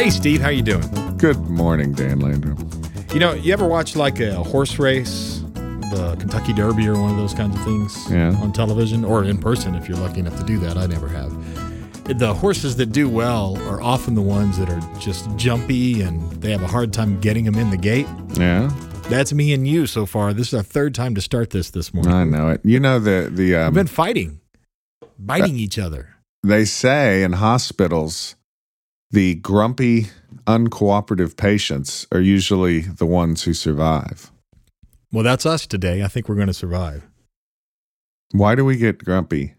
Hey, Steve, how you doing? Good morning, Dan Landrum. You know, you ever watch like a horse race, the Kentucky Derby or one of those kinds of things Yeah. on television or in person if you're lucky enough to do that? I never have. The horses that do well are often the ones that are just jumpy and they have a hard time getting them in the gate. Yeah, That's me and you so far. This is our third time to start this this morning. I know it. You know the the We've um, been fighting, biting each other. they say in hospitals the grumpy, uncooperative patients are usually the ones who survive. Well, that's us today. I think we're going to survive. Why do we get grumpy?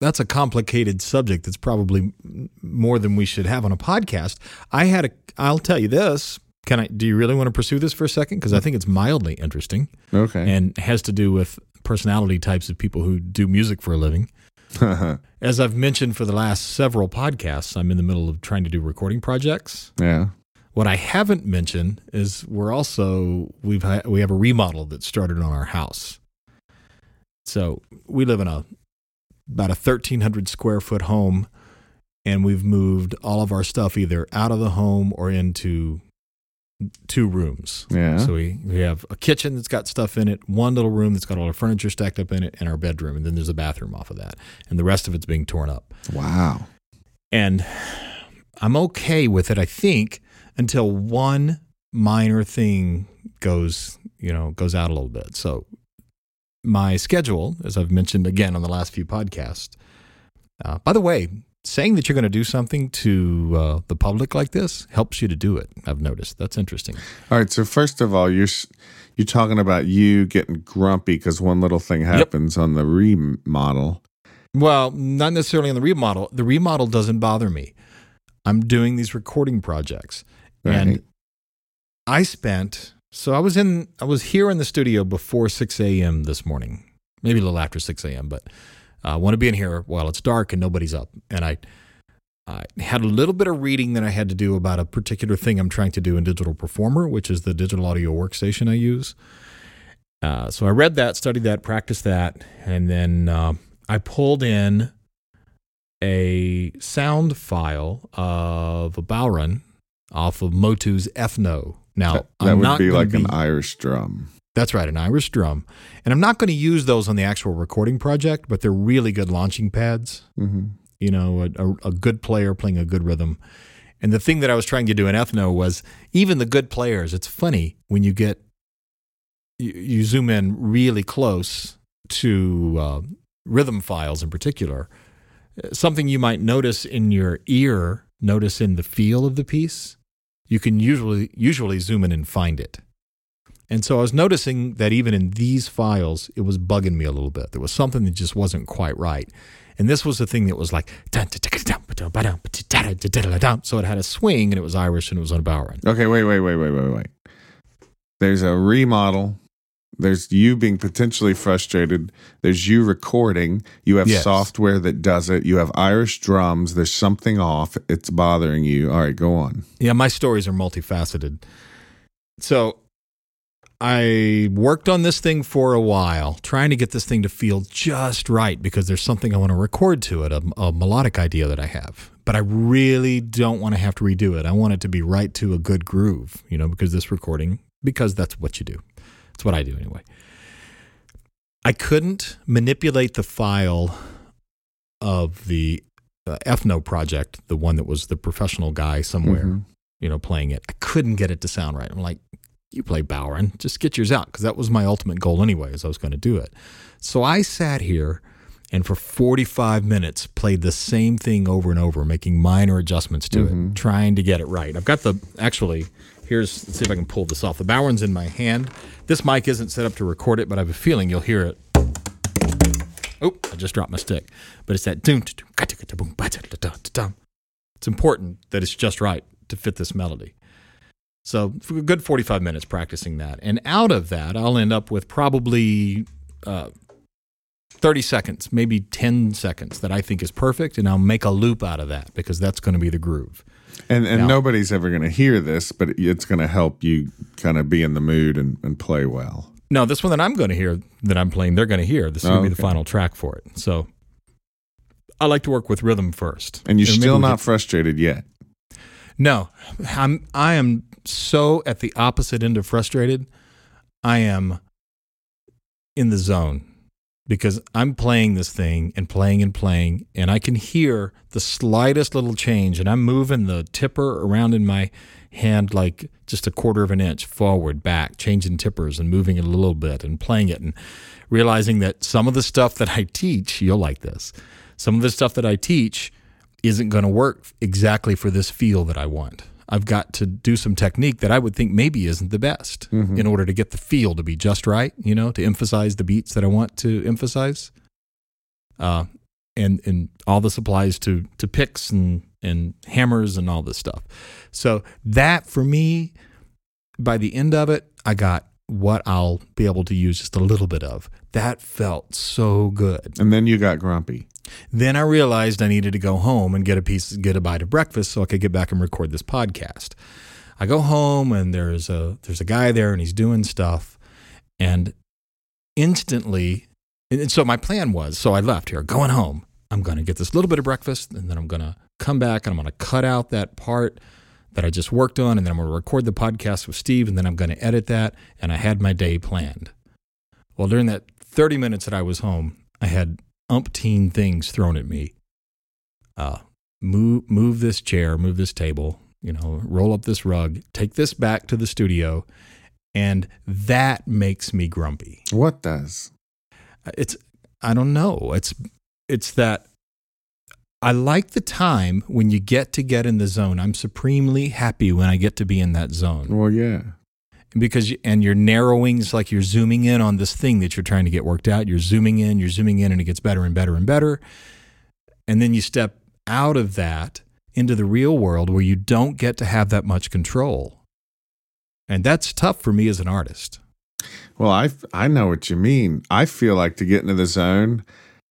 that's a complicated subject that's probably more than we should have on a podcast. I had a I'll tell you this. Can I do you really want to pursue this for a second because I think it's mildly interesting Okay. and has to do with personality types of people who do music for a living. As I've mentioned for the last several podcasts, I'm in the middle of trying to do recording projects. yeah. What I haven't mentioned is we're also we've ha- we have a remodel that started on our house. So we live in a about a thirteen hundred square foot home, and we've moved all of our stuff either out of the home or into two rooms. Yeah. So we, we have a kitchen that's got stuff in it, one little room that's got all our furniture stacked up in it, and our bedroom, and then there's a bathroom off of that, and the rest of it's being torn up wow. and I'm okay with it. I think until one minor thing goes, you know, goes out a little bit. So my schedule, as I've mentioned again on the last few podcasts. Uh, by the way, saying that you're going to do something to uh, the public like this helps you to do it. I've noticed. That's interesting. All right. So first of all, you're you're talking about you getting grumpy because one little thing happens on the remodel. Well, not necessarily on the remodel. The remodel doesn't bother me. I'm doing these recording projects. And I spent so I was in I was here in the studio before six a.m. this morning, maybe a little after six a.m. But I want to be in here while it's dark and nobody's up. And I I had a little bit of reading that I had to do about a particular thing I'm trying to do in Digital Performer, which is the digital audio workstation I use. Uh, so I read that, studied that, practiced that, and then uh, I pulled in a sound file of a bodhrán off of Motu's Ethno. Now, that that I'm would not be like an Irish drum. That's right, an Irish drum. And I'm not going to use those on the actual recording project, but they're really good launching pads. hmm You know, a, a, a good player playing a good rhythm. And the thing that I was trying to do in Ethno was even the good players, it's funny when you get, you, you zoom in really close to uh, rhythm files in particular, something you might notice in your ear, notice in the feel of the piece, you can usually usually zoom in and find it. And so I was noticing that even in these files, it was bugging me a little bit. There was something that just wasn't quite right. And this was the thing that was like, so it had a swing and it was Irish and it was on a bodhrán. Okay. Wait. Wait. Wait. Wait. Wait. Wait. There's a remodel. There's you being potentially frustrated. There's you recording. You have Yes. software that does it. You have Irish drums. There's something off. It's bothering you. All right, go on. Yeah, my stories are multifaceted. So I worked on this thing for a while, trying to get this thing to feel just right because there's something I want to record to it, a, a melodic idea that I have. But I really don't want to have to redo it. I want it to be right to a good groove, you know, because this recording, because that's what you do. It's what I do anyway. I couldn't manipulate the file of the uh, Ethno project, the one that was the professional guy somewhere Mhm. you know, playing it. I couldn't get it to sound right. I'm like, you play bodhrán, just get yours out because that was my ultimate goal anyway, as I was going to do it. So I sat here and for 45 minutes played the same thing over and over, making minor adjustments to Mhm. it, trying to get it right. I've got the actually. Here's let's see if I can pull this off. The bodhrán's in my hand. This mic isn't set up to record it, but I have a feeling you'll hear it. Oh, I just dropped my stick. But it's that. It's important that it's just right to fit this melody. So for a good 45 minutes practicing that. And out of that, I'll end up with probably uh, 30 seconds, maybe 10 seconds that I think is perfect. And I'll make a loop out of that because that's going to be the groove. And and Now- nobody's ever going to hear this, but it's going to help you kind of be in the mood and, and play well. No, this one that I'm going to hear that I'm playing, they're going to hear. This is going to be the final track for it. So I like to work with rhythm first. And you're maybe still not frustrated yet. No, I'm. I am so at the opposite end of frustrated. I am in the zone because I'm playing this thing and playing and playing, and I can hear the slightest little change, and I'm moving the tipper around in my hand like just a quarter of an inch forward, back, changing tippers and moving it a little bit and playing it and realizing that some of the stuff that I teach, you'll like this. Some of the stuff that I teach isn't going to work exactly for this feel that I want. I've got to do some technique that I would think maybe isn't the best in order to get the feel to be just right, you know, to emphasize the beats that I want to emphasize. Uh, and and all this applies to to picks and and hammers and all this stuff. So that for me, by the end of it, I got what I'll be able to use just a little bit of. That felt so good. And then you got grumpy. Then I realized I needed to go home and get a piece, get a bite of breakfast, so I could get back and record this podcast. I go home and there's a there's a guy there and he's doing stuff, and instantly, and so my plan was, so I left here, going home. I'm going to get this little bit of breakfast, and then I'm going to come back and I'm going to cut out that part that I just worked on, and then I'm going to record the podcast with Steve, and then I'm going to edit that, and I had my day planned. Well, during that 30 minutes that I was home, I had umpteen things thrown at me. Uh, move, move this chair, move this table, you know, roll up this rug, take this back to the studio, and that makes me grumpy. What does? It's, I don't know. It's, it's that I like the time when you get to get in the zone. I'm supremely happy when I get to be in that zone Well, yeah. because you, and you're narrowing it's like you're zooming in on this thing that you're trying to get worked out you're zooming in you're zooming in and it gets better and better and better and then you step out of that into the real world where you don't get to have that much control and that's tough for me as an artist Well, I I know what you mean. I feel like to get into the zone,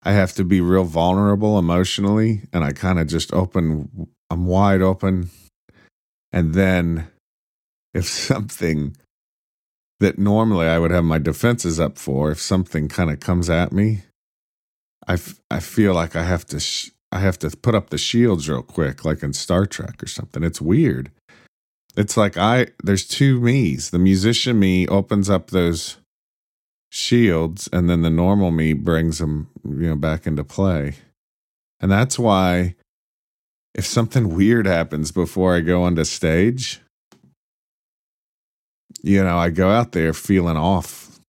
I have to be real vulnerable emotionally, and I kind of just open. I'm wide open, and then if something that normally I would have my defenses up for, if something kind of comes at me, I, f- I feel like I have to sh- I have to put up the shields real quick, like in Star Trek or something. It's weird. It's like I there's two me's. The musician me opens up those shields, and then the normal me brings them, you know, back into play. And that's why if something weird happens before I go onto stage, you know, I go out there feeling off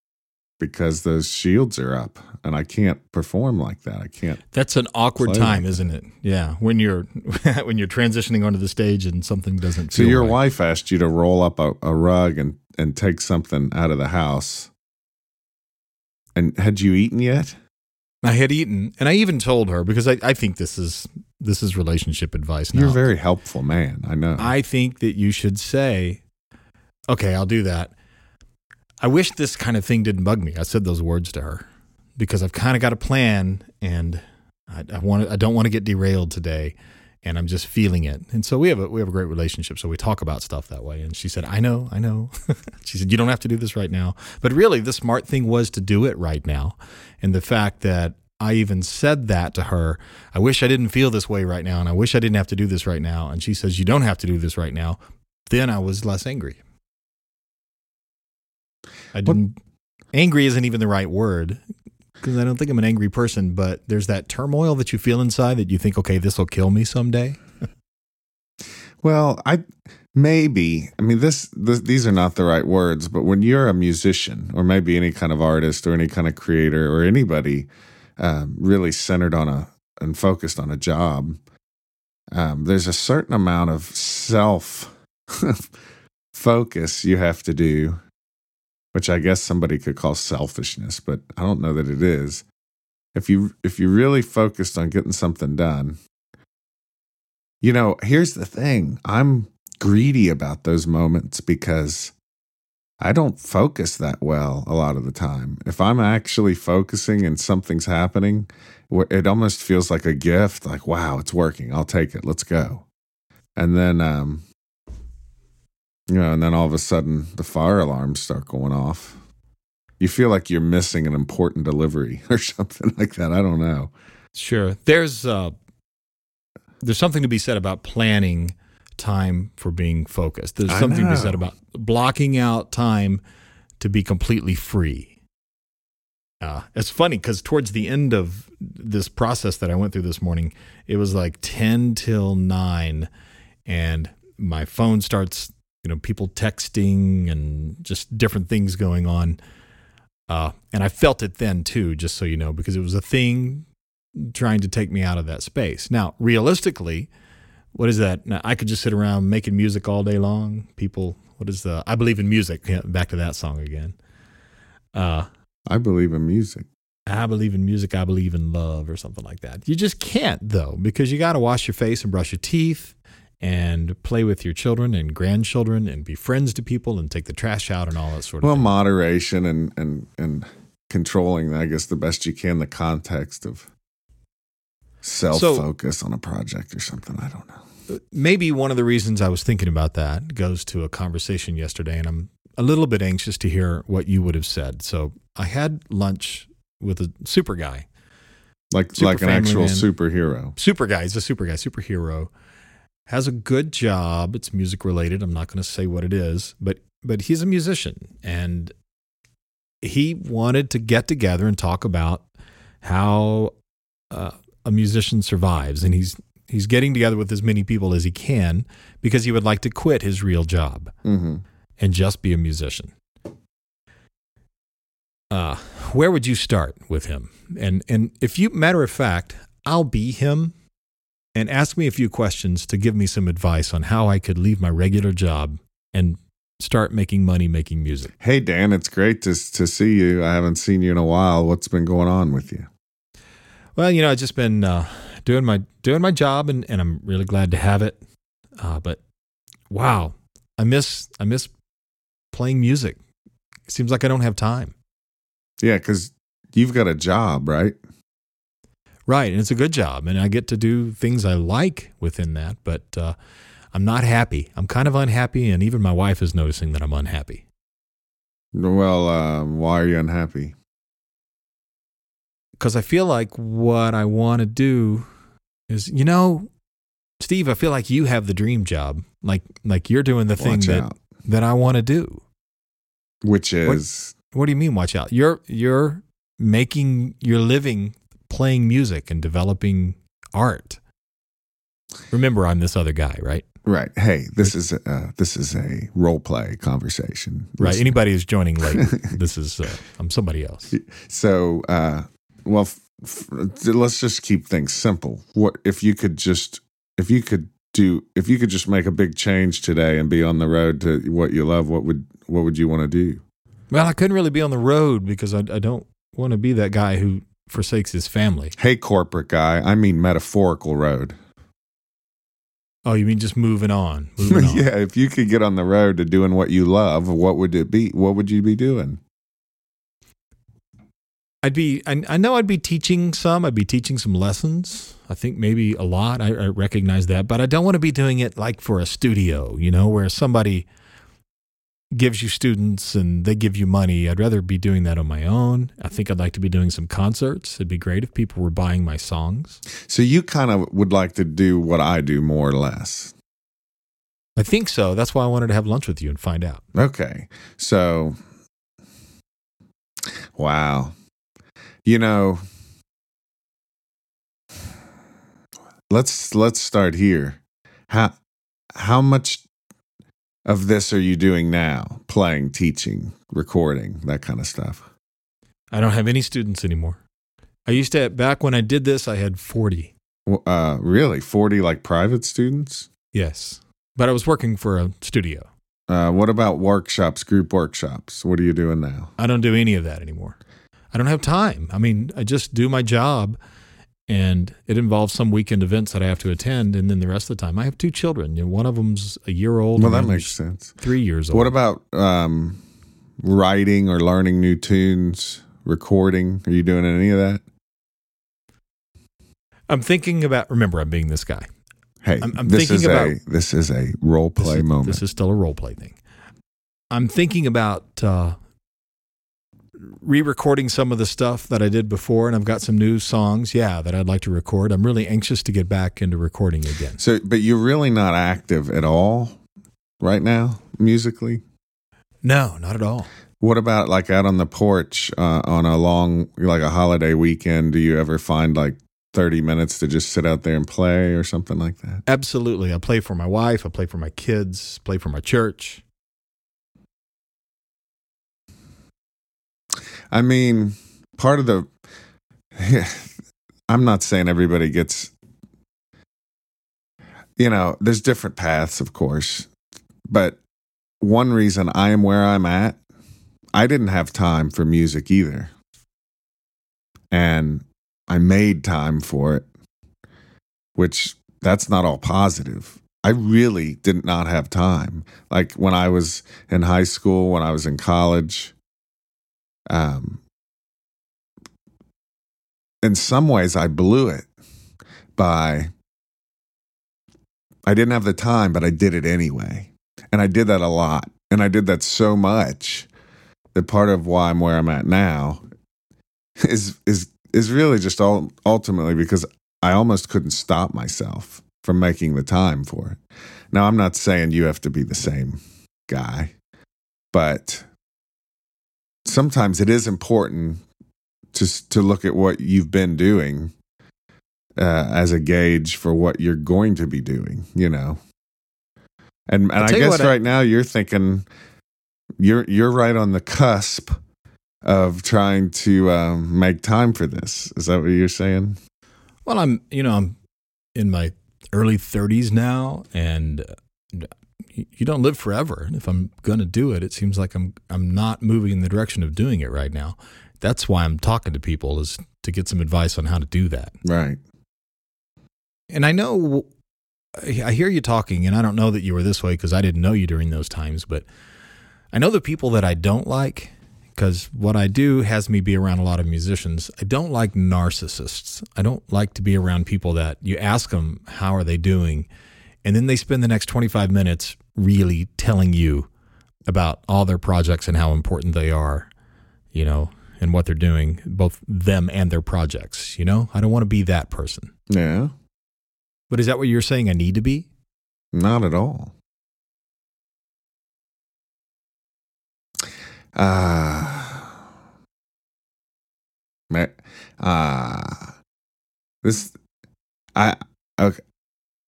because those shields are up and I can't perform like that. I can't. that's an awkward time like isn't it yeah when you're when you're transitioning onto the stage and something doesn't So your right. wife asked you to roll up a, a rug and, and take something out of the house. And had you eaten yet? I had eaten, and I even told her because I, I think this is this is relationship advice. Now. You're a very helpful man. I know. I think that you should say, "Okay, I'll do that." I wish this kind of thing didn't bug me. I said those words to her because I've kind of got a plan, and I, I want I don't want to get derailed today, and I'm just feeling it. And so we have a we have a great relationship. So we talk about stuff that way. And she said, "I know, I know." she said, "You don't have to do this right now." But really, the smart thing was to do it right now, and the fact that. I even said that to her. I wish I didn't feel this way right now, and I wish I didn't have to do this right now. And she says, You don't have to do this right now. Then I was less angry. I didn't. Angry isn't even the right word because I don't think I'm an angry person, but there's that turmoil that you feel inside that you think, okay, this will kill me someday. Well, I maybe. I mean, this, this these are not the right words, but when you're a musician, or maybe any kind of artist, or any kind of creator, or anybody um, really centered on a and focused on a job, um, there's a certain amount of self focus you have to do, which I guess somebody could call selfishness, but I don't know that it is. If you if you really focused on getting something done, you know, here's the thing. I'm greedy about those moments because I don't focus that well a lot of the time. If I'm actually focusing and something's happening, it almost feels like a gift like, wow, it's working. I'll take it. Let's go. And then, um, you know, and then all of a sudden the fire alarms start going off. You feel like you're missing an important delivery or something like that. I don't know. Sure. There's uh, there's something to be said about planning time for being focused. There's I something to be said about blocking out time to be completely free. Uh, it's funny because towards the end of this process that I went through this morning, it was like 10 till 9, and my phone starts, you know, people texting and just different things going on. Uh, and I felt it then too, just so you know, because it was a thing trying to take me out of that space. Now, realistically, what is that? Now, I could just sit around making music all day long. People, what is the? I believe in music. Yeah, back to that song again. Uh, I believe in music. I believe in music. I believe in love, or something like that. You just can't though, because you got to wash your face and brush your teeth, and play with your children and grandchildren, and be friends to people, and take the trash out, and all that sort of Well, thing. moderation and and and controlling, I guess, the best you can the context of self focus on a project or something. I don't know. Uh, maybe one of the reasons I was thinking about that goes to a conversation yesterday, and I'm a little bit anxious to hear what you would have said. So I had lunch with a super guy. Like Super like an actual man. superhero. Super guy, he's a super guy, superhero. Has a good job. It's music related. I'm not going to say what it is, but but he's a musician, and he wanted to get together and talk about how uh, a musician survives, and he's he's getting together with as many people as he can because he would like to quit his real job hmm and just be a musician. Uh, where would you start with him? And and if you matter of fact, I'll be him and ask me a few questions to give me some advice on how I could leave my regular job and start making money making music. Hey Dan, it's great to to see you. I haven't seen you in a while. What's been going on with you? Well, you know, I've just been uh, doing my doing my job, and, and I'm really glad to have it. Uh, but wow, I miss I miss playing music. It seems like I don't have time. Yeah, because you've got a job, right? Right, and it's a good job, and I get to do things I like within that. But uh, I'm not happy. I'm kind of unhappy, and even my wife is noticing that I'm unhappy. Well, uh, why are you unhappy? because I feel like what I want to do is, you know, Steve, I feel like you have the dream job. Like like you're doing the thing that out. that I want to do. Which is What do you mean watch out? You're you're making your living playing music and developing art. Remember I'm this other guy, right? right. Hey, this is uh, this is a role play conversation. Right. Anybody who's joining late, this is uh, I'm somebody else. So, uh, well, f- f- let's just keep things simple. What if you could just, if you could do, if you could just make a big change today and be on the road to what you love, what would, what would you want to do? Well, I couldn't really be on the road because I, I don't want to be that guy who forsakes his family. Hey, corporate guy, I mean metaphorical road. Oh, you mean just moving on? Moving on. yeah, if you could get on the road to doing what you love, what would it be? What would you be doing? I'd be, I, I know I'd be teaching some. I'd be teaching some lessons. I think maybe a lot. I, I recognize that, but I don't want to be doing it like for a studio, you know, where somebody gives you students and they give you money. I'd rather be doing that on my own. I think I'd like to be doing some concerts. It'd be great if people were buying my songs. So you kind of would like to do what I do more or less. I think so. That's why I wanted to have lunch with you and find out. Okay. So, wow. You know, let's let's start here. How how much of this are you doing now? Playing, teaching, recording, that kind of stuff. I don't have any students anymore. I used to, back when I did this, I had 40. W- Uh, really, forty like private students. Yes. But I was working for a studio. Uh, what about workshops, group workshops? What are you doing now? I don't do any of that anymore. I don't have time. I mean, I just do my job and it involves some weekend events that I have to attend. And then the rest of the time, I have two children. You know, one of them's a year old. Well, that makes sense. Three years old. What about um, writing or learning new tunes, recording? Are you doing any of that? I'm thinking about, remember, I'm being this guy. Hey, I'm- I'm this thinking is about- a this is a role This play is, moment. This is still a role play thing. I'm thinking about uh, re-recording some of the stuff that I did before, and I've got some new songs, yeah, that I'd like to record. I'm really anxious to get back into recording again. So, but you're really not active at all right now, musically. No, not at all. What about like out on the porch uh, on a long, like a holiday weekend? Do you ever find like 30 minutes to just sit out there and play or something like that? Absolutely. I play for my wife, I play for my kids, play for my church. I mean, part of the. I'm not saying everybody gets. You know, there's different paths, of course. But one reason I am where I'm at, I didn't have time for music either. And I made time for it, which that's not all positive. I really did not have time. Like when I was in high school, when I was in college, um, in some ways, I blew it by I didn't have the time, but I did it anyway. And I did that a lot. And I did that so much that part of why I'm where I'm at now is is is really just all ultimately because I almost couldn't stop myself from making the time for it. Now I'm not saying you have to be the same guy, but sometimes it is important to to look at what you've been doing uh, as a gauge for what you're going to be doing. You know, and and I guess right I, now you're thinking you're you're right on the cusp of trying to um, make time for this. Is that what you're saying? Well, I'm you know I'm in my early 30s now, and you don't live forever. And if I'm going to do it, it seems like I'm I'm not moving in the direction of doing it right now. That's why I'm talking to people is to get some advice on how to do that. Right. And I know I hear you talking and I don't know that you were this way because I didn't know you during those times, but I know the people that I don't like because what I do has me be around a lot of musicians. I don't like narcissists. I don't like to be around people that you ask them how are they doing and then they spend the next 25 minutes really telling you about all their projects and how important they are, you know, and what they're doing, both them and their projects. You know, I don't want to be that person. Yeah. But is that what you're saying I need to be? Not at all. Ah. Uh, uh, this, I, okay.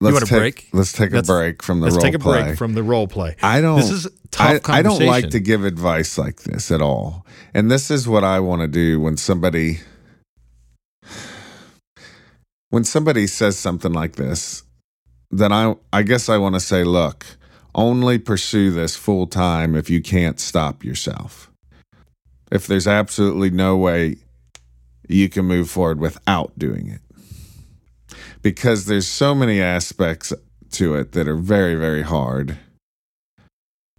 Let's you want take, a break? Let's take let's, a break from the role play. let's role take a play. break from the role play. I don't. This is tough I, I don't like to give advice like this at all. And this is what I want to do when somebody when somebody says something like this. Then I I guess I want to say, look, only pursue this full time if you can't stop yourself. If there's absolutely no way you can move forward without doing it because there's so many aspects to it that are very very hard.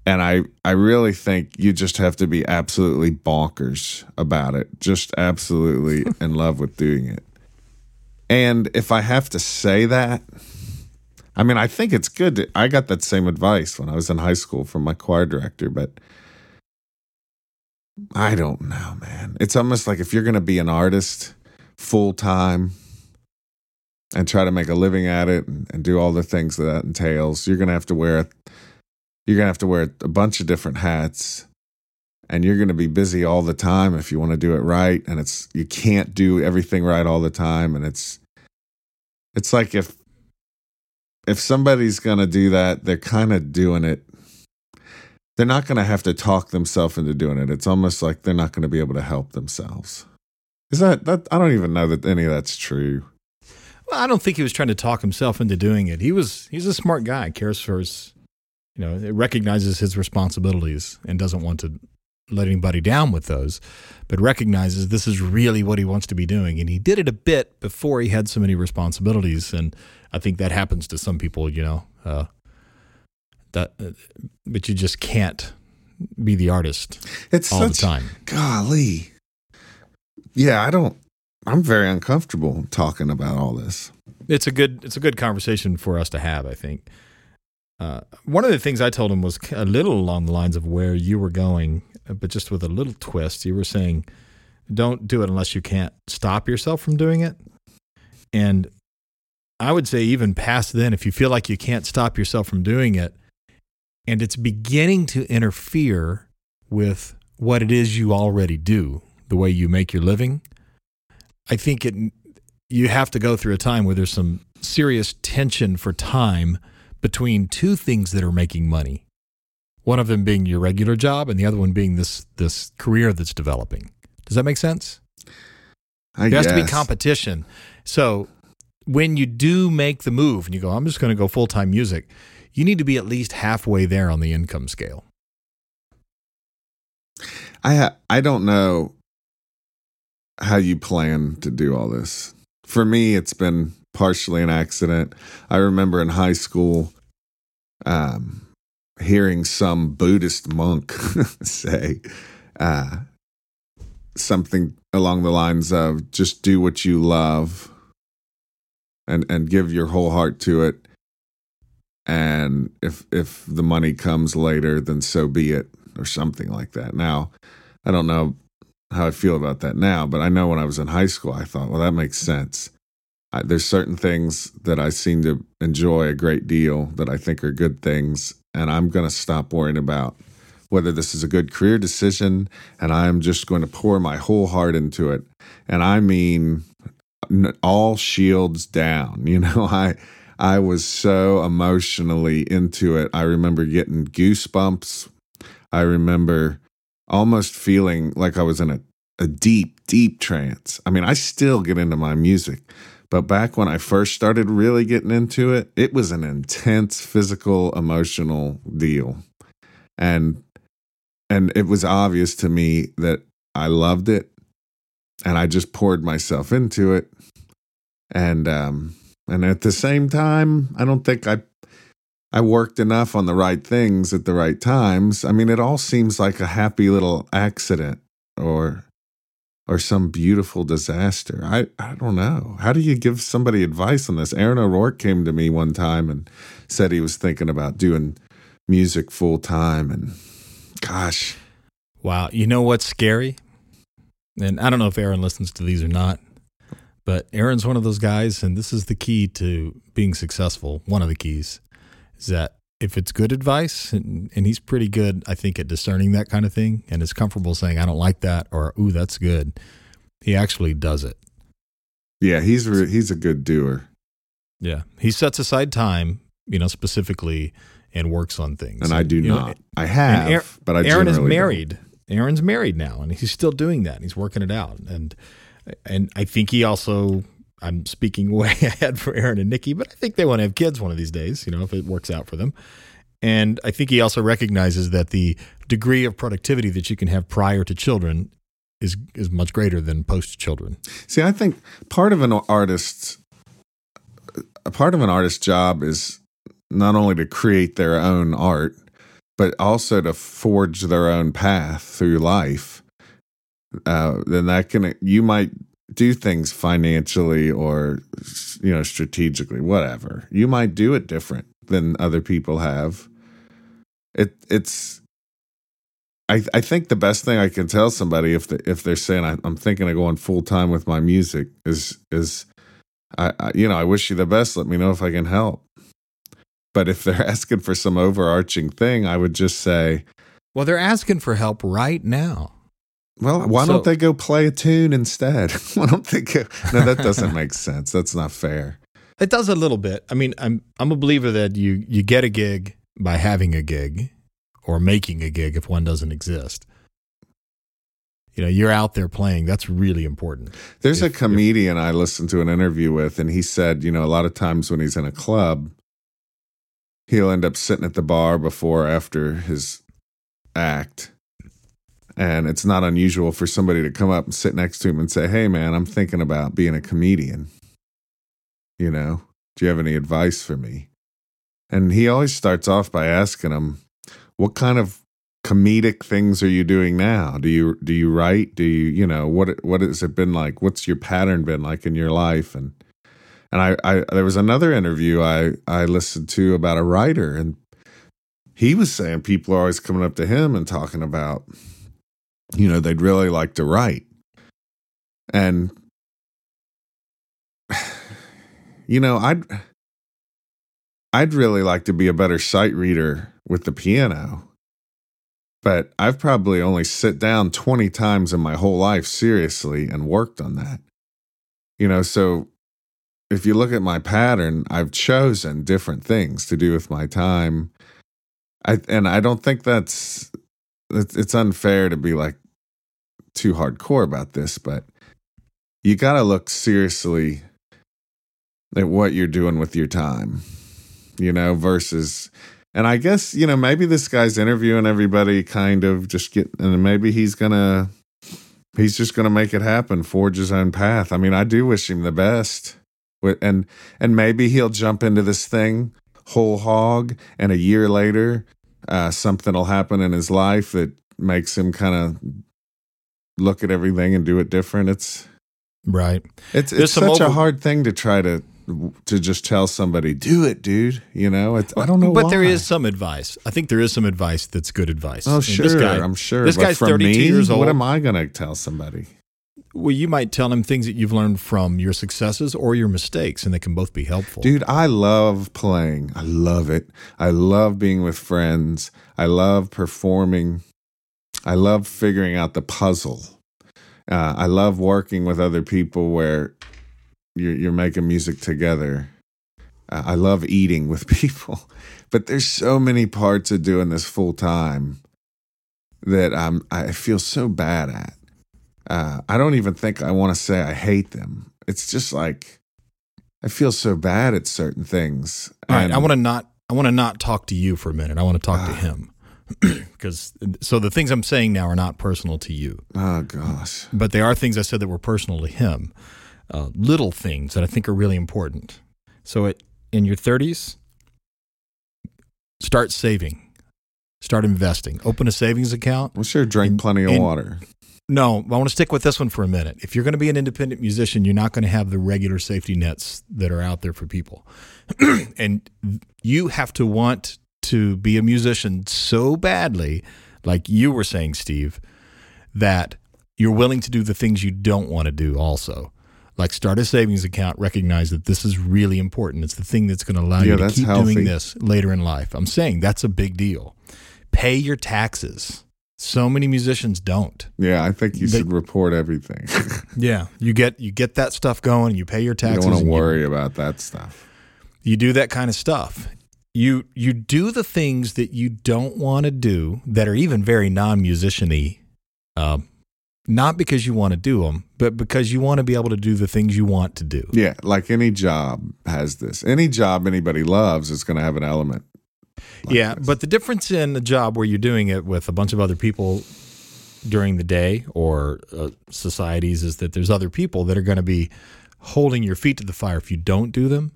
And i i really think you just have to be absolutely bonkers about it just absolutely in love with doing it. And if i have to say that i mean i think it's good to, i got that same advice when i was in high school from my choir director but i don't know man. It's almost like if you're going to be an artist full time and try to make a living at it and, and do all the things that that entails, you're gonna have to wear you're gonna have to wear a bunch of different hats and you're going to be busy all the time if you want to do it right and it's you can't do everything right all the time and it's it's like if if somebody's going to do that they're kind of doing it. They're not going to have to talk themselves into doing it. It's almost like they're not going to be able to help themselves. Is that that i don't even know that any of that's true I don't think he was trying to talk himself into doing it. He was he's a smart guy, cares for his you know, recognizes his responsibilities and doesn't want to let anybody down with those, but recognizes this is really what he wants to be doing. And he did it a bit before he had so many responsibilities. And I think that happens to some people, you know, uh, that, uh, but you just can't be the artist it's all such, the time. Golly. Yeah, I don't, I'm very uncomfortable talking about all this. It's a good it's a good conversation for us to have. I think. Uh, one of the things I told him was a little along the lines of where you were going. but just with a little twist. You were saying, don't do it unless you can't stop yourself from doing it. And I would say, even past then, if you feel like you can't stop yourself from doing it, and it's beginning to interfere with what it is you already do, the way you make your living, I think it you have to go through a time where there's some serious tension for time between two things that are making money. One of them being your regular job and the other one being this this career that's developing. Does that make sense? I there guess. has to be competition. So when you do make the move and you go, I'm just going to go full time music, you need to be at least halfway there on the income scale. I ha- I don't know how you plan to do all this. For me, it's been partially an accident. I remember in high school um, hearing some Buddhist monk say uh, something along the lines of just do what you love and and give your whole heart to it and if if the money comes later then so be it or something like that now i don't know how i feel about that now but i know when i was in high school i thought well that makes sense I, there's certain things that i seem to enjoy a great deal that i think are good things and i'm going to stop worrying about whether this is a good career decision and i'm just going to pour my whole heart into it and i mean all shields down you know i I was so emotionally into it. I remember getting goosebumps. I remember almost feeling like I was in a, a deep, deep trance. I mean, I still get into my music, but back when I first started really getting into it, it was an intense physical, emotional deal. And and it was obvious to me that I loved it and I just poured myself into it. And um and at the same time, I don't think I I worked enough on the right things at the right times. I mean, it all seems like a happy little accident or or some beautiful disaster. I, I don't know. How do you give somebody advice on this? Aaron O'Rourke came to me one time and said he was thinking about doing music full time and gosh. Wow. You know what's scary? And I don't know if Aaron listens to these or not, but Aaron's one of those guys, and this is the key to being successful. One of the keys is that if it's good advice, and, and he's pretty good, I think, at discerning that kind of thing, and is comfortable saying, I don't like that, or, ooh, that's good, he actually does it. Yeah, he's re- he's a good doer. Yeah. He sets aside time, you know, specifically and works on things. And I do you know, not. I have, Aaron- but I Aaron is generally don't. married. Aaron's married now, and he's still doing that. And he's working it out, and and I think he also. I'm speaking way ahead for Aaron and Nikki, but I think they want to have kids one of these days. You know, if it works out for them. And I think he also recognizes that the degree of productivity that you can have prior to children is is much greater than post children. See, I think part of an artist's a part of an artist's job is not only to create their own art, but also to forge their own path through life. Uh, then that can you might do things financially or you know strategically, whatever. You might do it different than other people have. It it's. I, I think the best thing I can tell somebody if the, if they're saying I, I'm thinking of going full time with my music is is I, I you know I wish you the best. Let me know if I can help. But if they're asking for some overarching thing, I would just say, Well, they're asking for help right now. Well, um, why So- don't they go play a tune instead? why don't they go? No, that doesn't make sense. That's not fair. It does a little bit. I mean, I'm I'm a believer that you you get a gig by having a gig or making a gig if one doesn't exist. You know, you're out there playing. That's really important. There's If- a comedian I listened to an interview with, and he said, you know, a lot of times when he's in a club, he'll end up sitting at the bar before or after his act. And it's not unusual for somebody to come up and sit next to him and say, Hey, man, I'm thinking about being a comedian. You know, do you have any advice for me? And he always starts off by asking him, What kind of comedic things are you doing now? Do you do you write? Do you you know what what has it been like? What's your pattern been like in your life? And and I, I there was another interview I I listened to about a writer and he was saying people are always coming up to him and talking about you know, they'd really like to write. And you know, I'd I'd really like to be a better sight reader with the piano. But I've probably only sit down 20 times in my whole life seriously and worked on that. You know, so if you look at my pattern, I've chosen different things to do with my time. I and I don't think that's it's, unfair to be like too hardcore about this, but you got to look seriously at what you're doing with your time, you know, versus. And I guess, you know, maybe this guy's interviewing everybody kind of just get, and maybe he's going to, he's just going to make it happen, forge his own path. I mean, I do wish him the best. And, and maybe he'll jump into this thing whole hog, and a year later, uh, something will happen in his life that makes him kind of look at everything and do it different. It's, Right. it's, it's such a hard thing to try to to just tell somebody do it dude you know it's, i don't know But there why. is some advice. I think there is some advice that's good advice. oh And sure guy, i'm sure This but guy's 32 me, years old. what am i going to tell somebody Well, you might tell him things that you've learned from your successes or your mistakes, and they can both be helpful. dude i love playing i love it i love being with friends i love performing i love figuring out the puzzle uh, i love working with other people where you're, you're making music together uh, i love eating with people but there's so many parts of doing this full time that i'm i feel so bad at uh, i don't even think i want to say i hate them it's just like i feel so bad at certain things All right, I want to not. I want to not talk to you for a minute. I want to talk to Ah. him because so the things I'm saying now are not personal to you, oh gosh but they are things I said that were personal to him. Uh, little things that I think are really important. So, it, in your 30s, start saving, start investing, open a savings account. well sure drink And- plenty of and- water No, I want to stick with this one for a minute. If you're going to be an independent musician, you're not going to have the regular safety nets that are out there for people. and you have to want to be a musician so badly, like you were saying, Steve, that you're willing to do the things you don't want to do also. Like start a savings account, recognize that this is really important. It's the thing that's going to allow Yeah, you to keep healthy. doing this later in life. I'm saying that's a big deal. Pay your taxes. So many musicians don't. yeah i think you They- should report everything Yeah, you get you get that stuff going. You pay your taxes. you don't want to and you- worry about that stuff You, do that kind of stuff. You you do the things that you don't want to do that are even very non-musiciany, um, not because you want to do them, but because you want to be able to do the things you want to do. yeah like any job has this any job anybody loves is going to have an element like yeah, this. but the difference in a job where you're doing it with a bunch of other people during the day or uh, societies is that there's other people that are going to be holding your feet to the fire if you don't do them.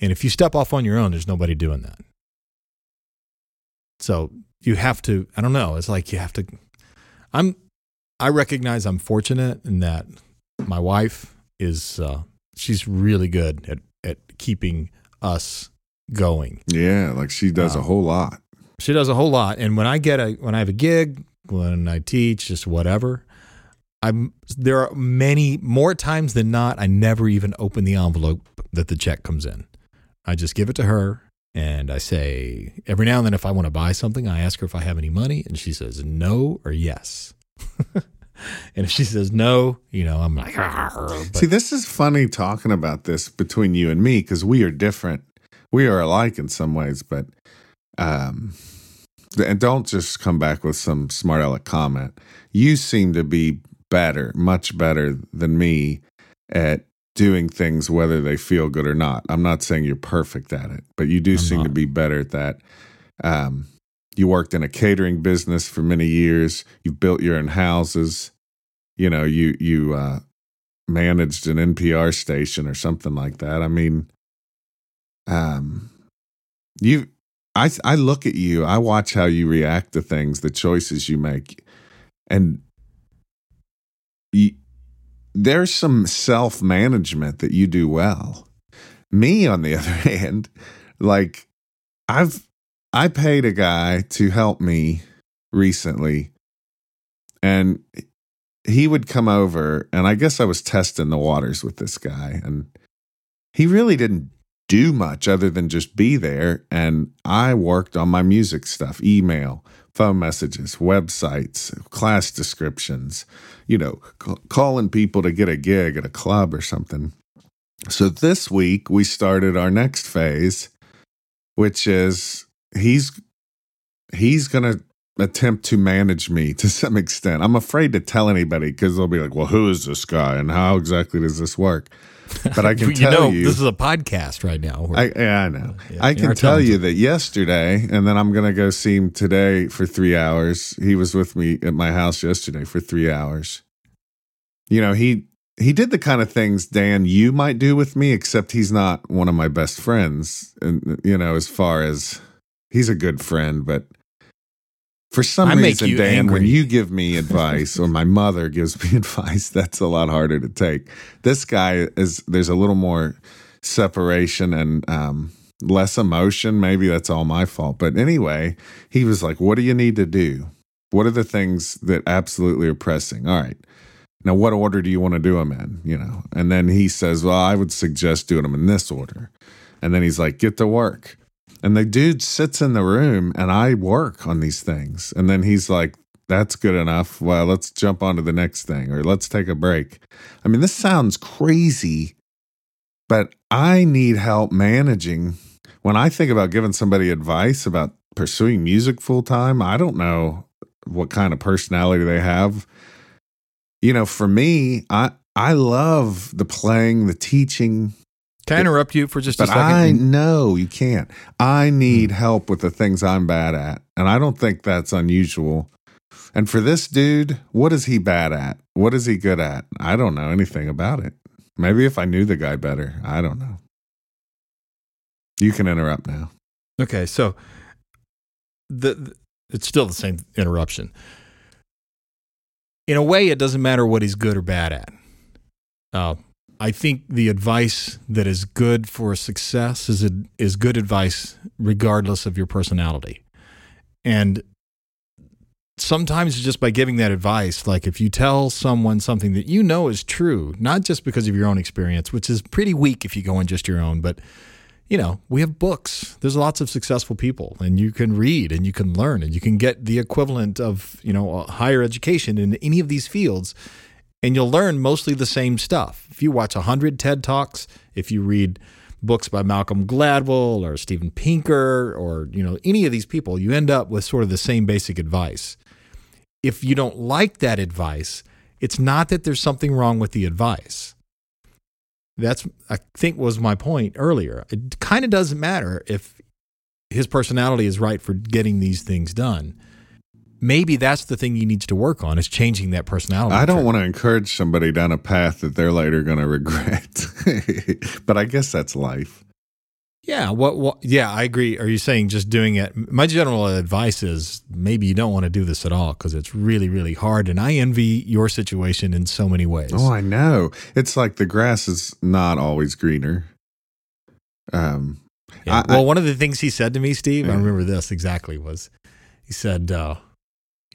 And if you step off on your own, there's nobody doing that. So you have to, I don't know, it's like you have to, I'm, I recognize I'm fortunate in that my wife is, uh, she's really good at, at keeping us going. yeah like she does a whole lot She does a whole lot. And when I get a when I have a gig, when I teach, just whatever, I'm there are many more times than not I never even open the envelope that the check comes in. I just give it to her and I say every now and then if I want to buy something, I ask her if I have any money and she says no or yes. and if she says no, you know, I'm like See, this is funny talking about this between you and me because we are different. We are alike in some ways, but um, and don't just come back with some smart aleck comment. You seem to be better, much better than me at doing things whether they feel good or not. I'm not saying you're perfect at it, but you do I'm seem to be better at that. Um, you worked in a catering business for many years. You've built your own houses. You know, you you uh, managed an NPR station or something like that. I mean, um, you, I, I look at you, I watch how you react to things, the choices you make, and you, there's some self management that you do well. Me, on the other hand, like I've, I paid a guy to help me recently and he would come over, and I guess I was testing the waters with this guy, and he really didn't do much other than just be there. And I worked on my music stuff, email, phone messages, websites, class descriptions, you know, c- calling people to get a gig at a club or something. So this week we started our next phase, which is he's he's going to attempt to manage me to some extent. I'm afraid to tell anybody because they'll be like, "Well, who is this guy and how exactly does this work?" But I can you tell know, you, this is a podcast right now. I, yeah, I know. Yeah, I can tell you that yesterday, and then I'm going to go see him today for three hours. He was with me at my house yesterday for three hours. You know, he he did the kind of things Dan you might do with me, except he's not one of my best friends. And you know, as far as he's a good friend, but for some I reason, Dan, when you give me advice or my mother gives me advice, that's a lot harder to take. This guy is there's a little more separation and um, less emotion. Maybe that's all my fault. But anyway, he was like, What do you need to do? What are the things that absolutely are pressing? All right. Now, what order do you want to do them in? You know, and then he says, Well, I would suggest doing them in this order. And then he's like, Get to work. And the dude sits in the room and I work on these things. And then he's like, That's good enough. Well, let's jump on to the next thing or let's take a break. I mean, this sounds crazy, but I need help managing. When I think about giving somebody advice about pursuing music full time, I don't know what kind of personality they have. You know, for me, I I love the playing, the teaching, Can I interrupt you for just a but second? I know you can't. I need help with the things I'm bad at. And I don't think that's unusual. And for this dude, what is he bad at? What is he good at? I don't know anything about it. Maybe if I knew the guy better, I don't know. You can interrupt now. Okay, so the, the- it's still the same interruption. In a way, it doesn't matter what he's good or bad at. Uh, I think the advice that is good for success is a, is good advice regardless of your personality. And sometimes just by giving that advice, like if you tell someone something that you know is true, not just because of your own experience, which is pretty weak if you go on just your own, but you know, we have books. There's lots of successful people, and you can read and you can learn and you can get the equivalent of, you know, higher education in any of these fields, and you'll learn mostly the same stuff. If you watch 100 TED Talks, if you read books by Malcolm Gladwell or Steven Pinker or, you know, any of these people, you end up with sort of the same basic advice. If you don't like that advice, it's not that there's something wrong with the advice that's I think was my point earlier. It kind of doesn't matter if his personality is right for getting these things done. Maybe that's the thing he needs to work on is changing that personality. I don't want to encourage somebody down a path that they're later going to regret. but I guess that's life. Yeah, what, what? Yeah, I agree. Are you saying just doing it? My general advice is maybe you don't want to do this at all because it's really, really hard. And I envy your situation in so many ways. Oh, I know. It's like the grass is not always greener. Um, Yeah. I- well, one of the things he said to me, Steve, I remember this exactly was he said, uh,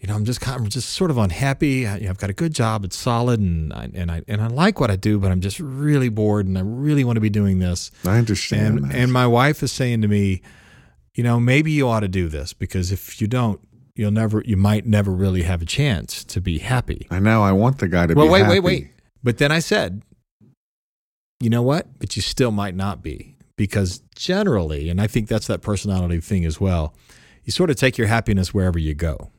you know, I'm just kind of just sort of unhappy. I, you know, I've got a good job; it's solid, and I, and I and I like what I do, but I'm just really bored, and I really want to be doing this. I understand And that. and my wife is saying to me, you know, maybe you ought to do this because if you don't, you'll never, you might never really have a chance to be happy. I know. I want the guy to be. Well, wait, happy. wait, wait. But then I said, you know what? But you still might not be because generally, and I think that's that personality thing as well, you sort of take your happiness wherever you go.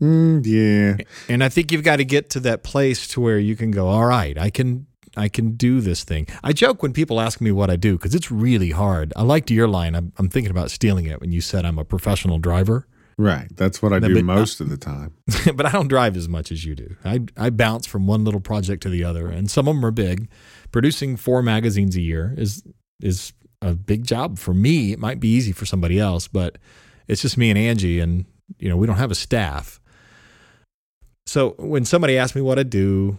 Mm, yeah. And I think you've got to get to that place to where you can go, all right, I can I can do this thing. I joke when people ask me what I do because it's really hard. I liked your line. I'm, I'm thinking about stealing it when you said I'm a professional driver, Right. That's what I do but- uh, most of the time. but I don't drive as much as you do. I, I bounce from one little project to the other, and some of them are big. Producing four magazines a year is is a big job for me. It might be easy for somebody else, but it's just me and Angie, and you know we don't have a staff. So when somebody asks me what I do,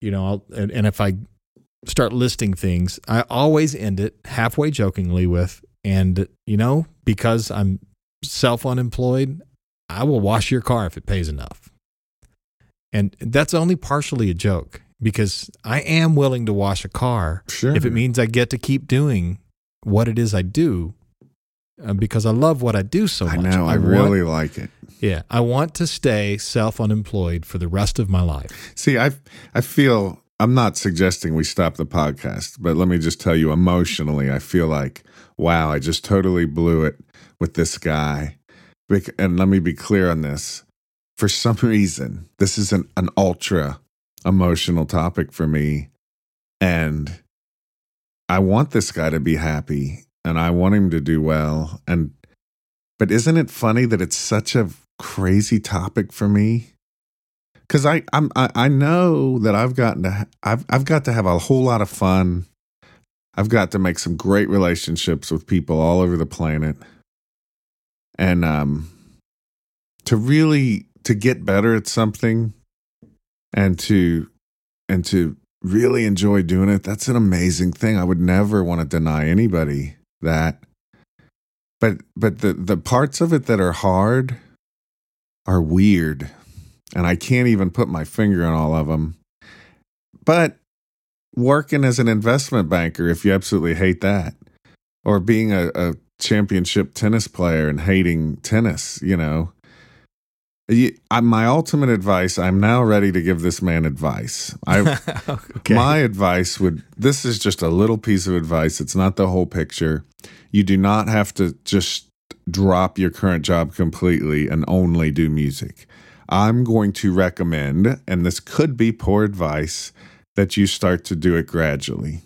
you know, I'll, and, and if I start listing things, I always end it halfway jokingly with, and you know, because I'm self unemployed, I will wash your car if it pays enough. And that's only partially a joke because I am willing to wash a car Sure. if it means I get to keep doing what it is I do uh, because I love what I do so much. I know. I want- really like it. yeah, I want to stay self unemployed for the rest of my life. See, I I feel I'm not suggesting we stop the podcast, but let me just tell you emotionally, I feel like wow, I just totally blew it with this guy. And let me be clear on this. For some reason, this is an, an ultra emotional topic for me. And I want this guy to be happy and I want him to do well. And but isn't it funny that it's such a crazy topic for me? because I I'm I, I know that I've gotten to I've I've got to have a whole lot of fun. I've got to make some great relationships with people all over the planet, and um, to really to get better at something, and to and to really enjoy doing it. That's an amazing thing. I would never want to deny anybody that. But but the the parts of it that are hard are weird and I can't even put my finger on all of them. But working as an investment banker, if you absolutely hate that, or being a, a championship tennis player and hating tennis, you know, my ultimate advice. I'm now ready to give this man advice. I okay. my advice would this is just a little piece of advice. It's not the whole picture. You do not have to just drop your current job completely and only do music. I'm going to recommend, and this could be poor advice, that you start to do it gradually.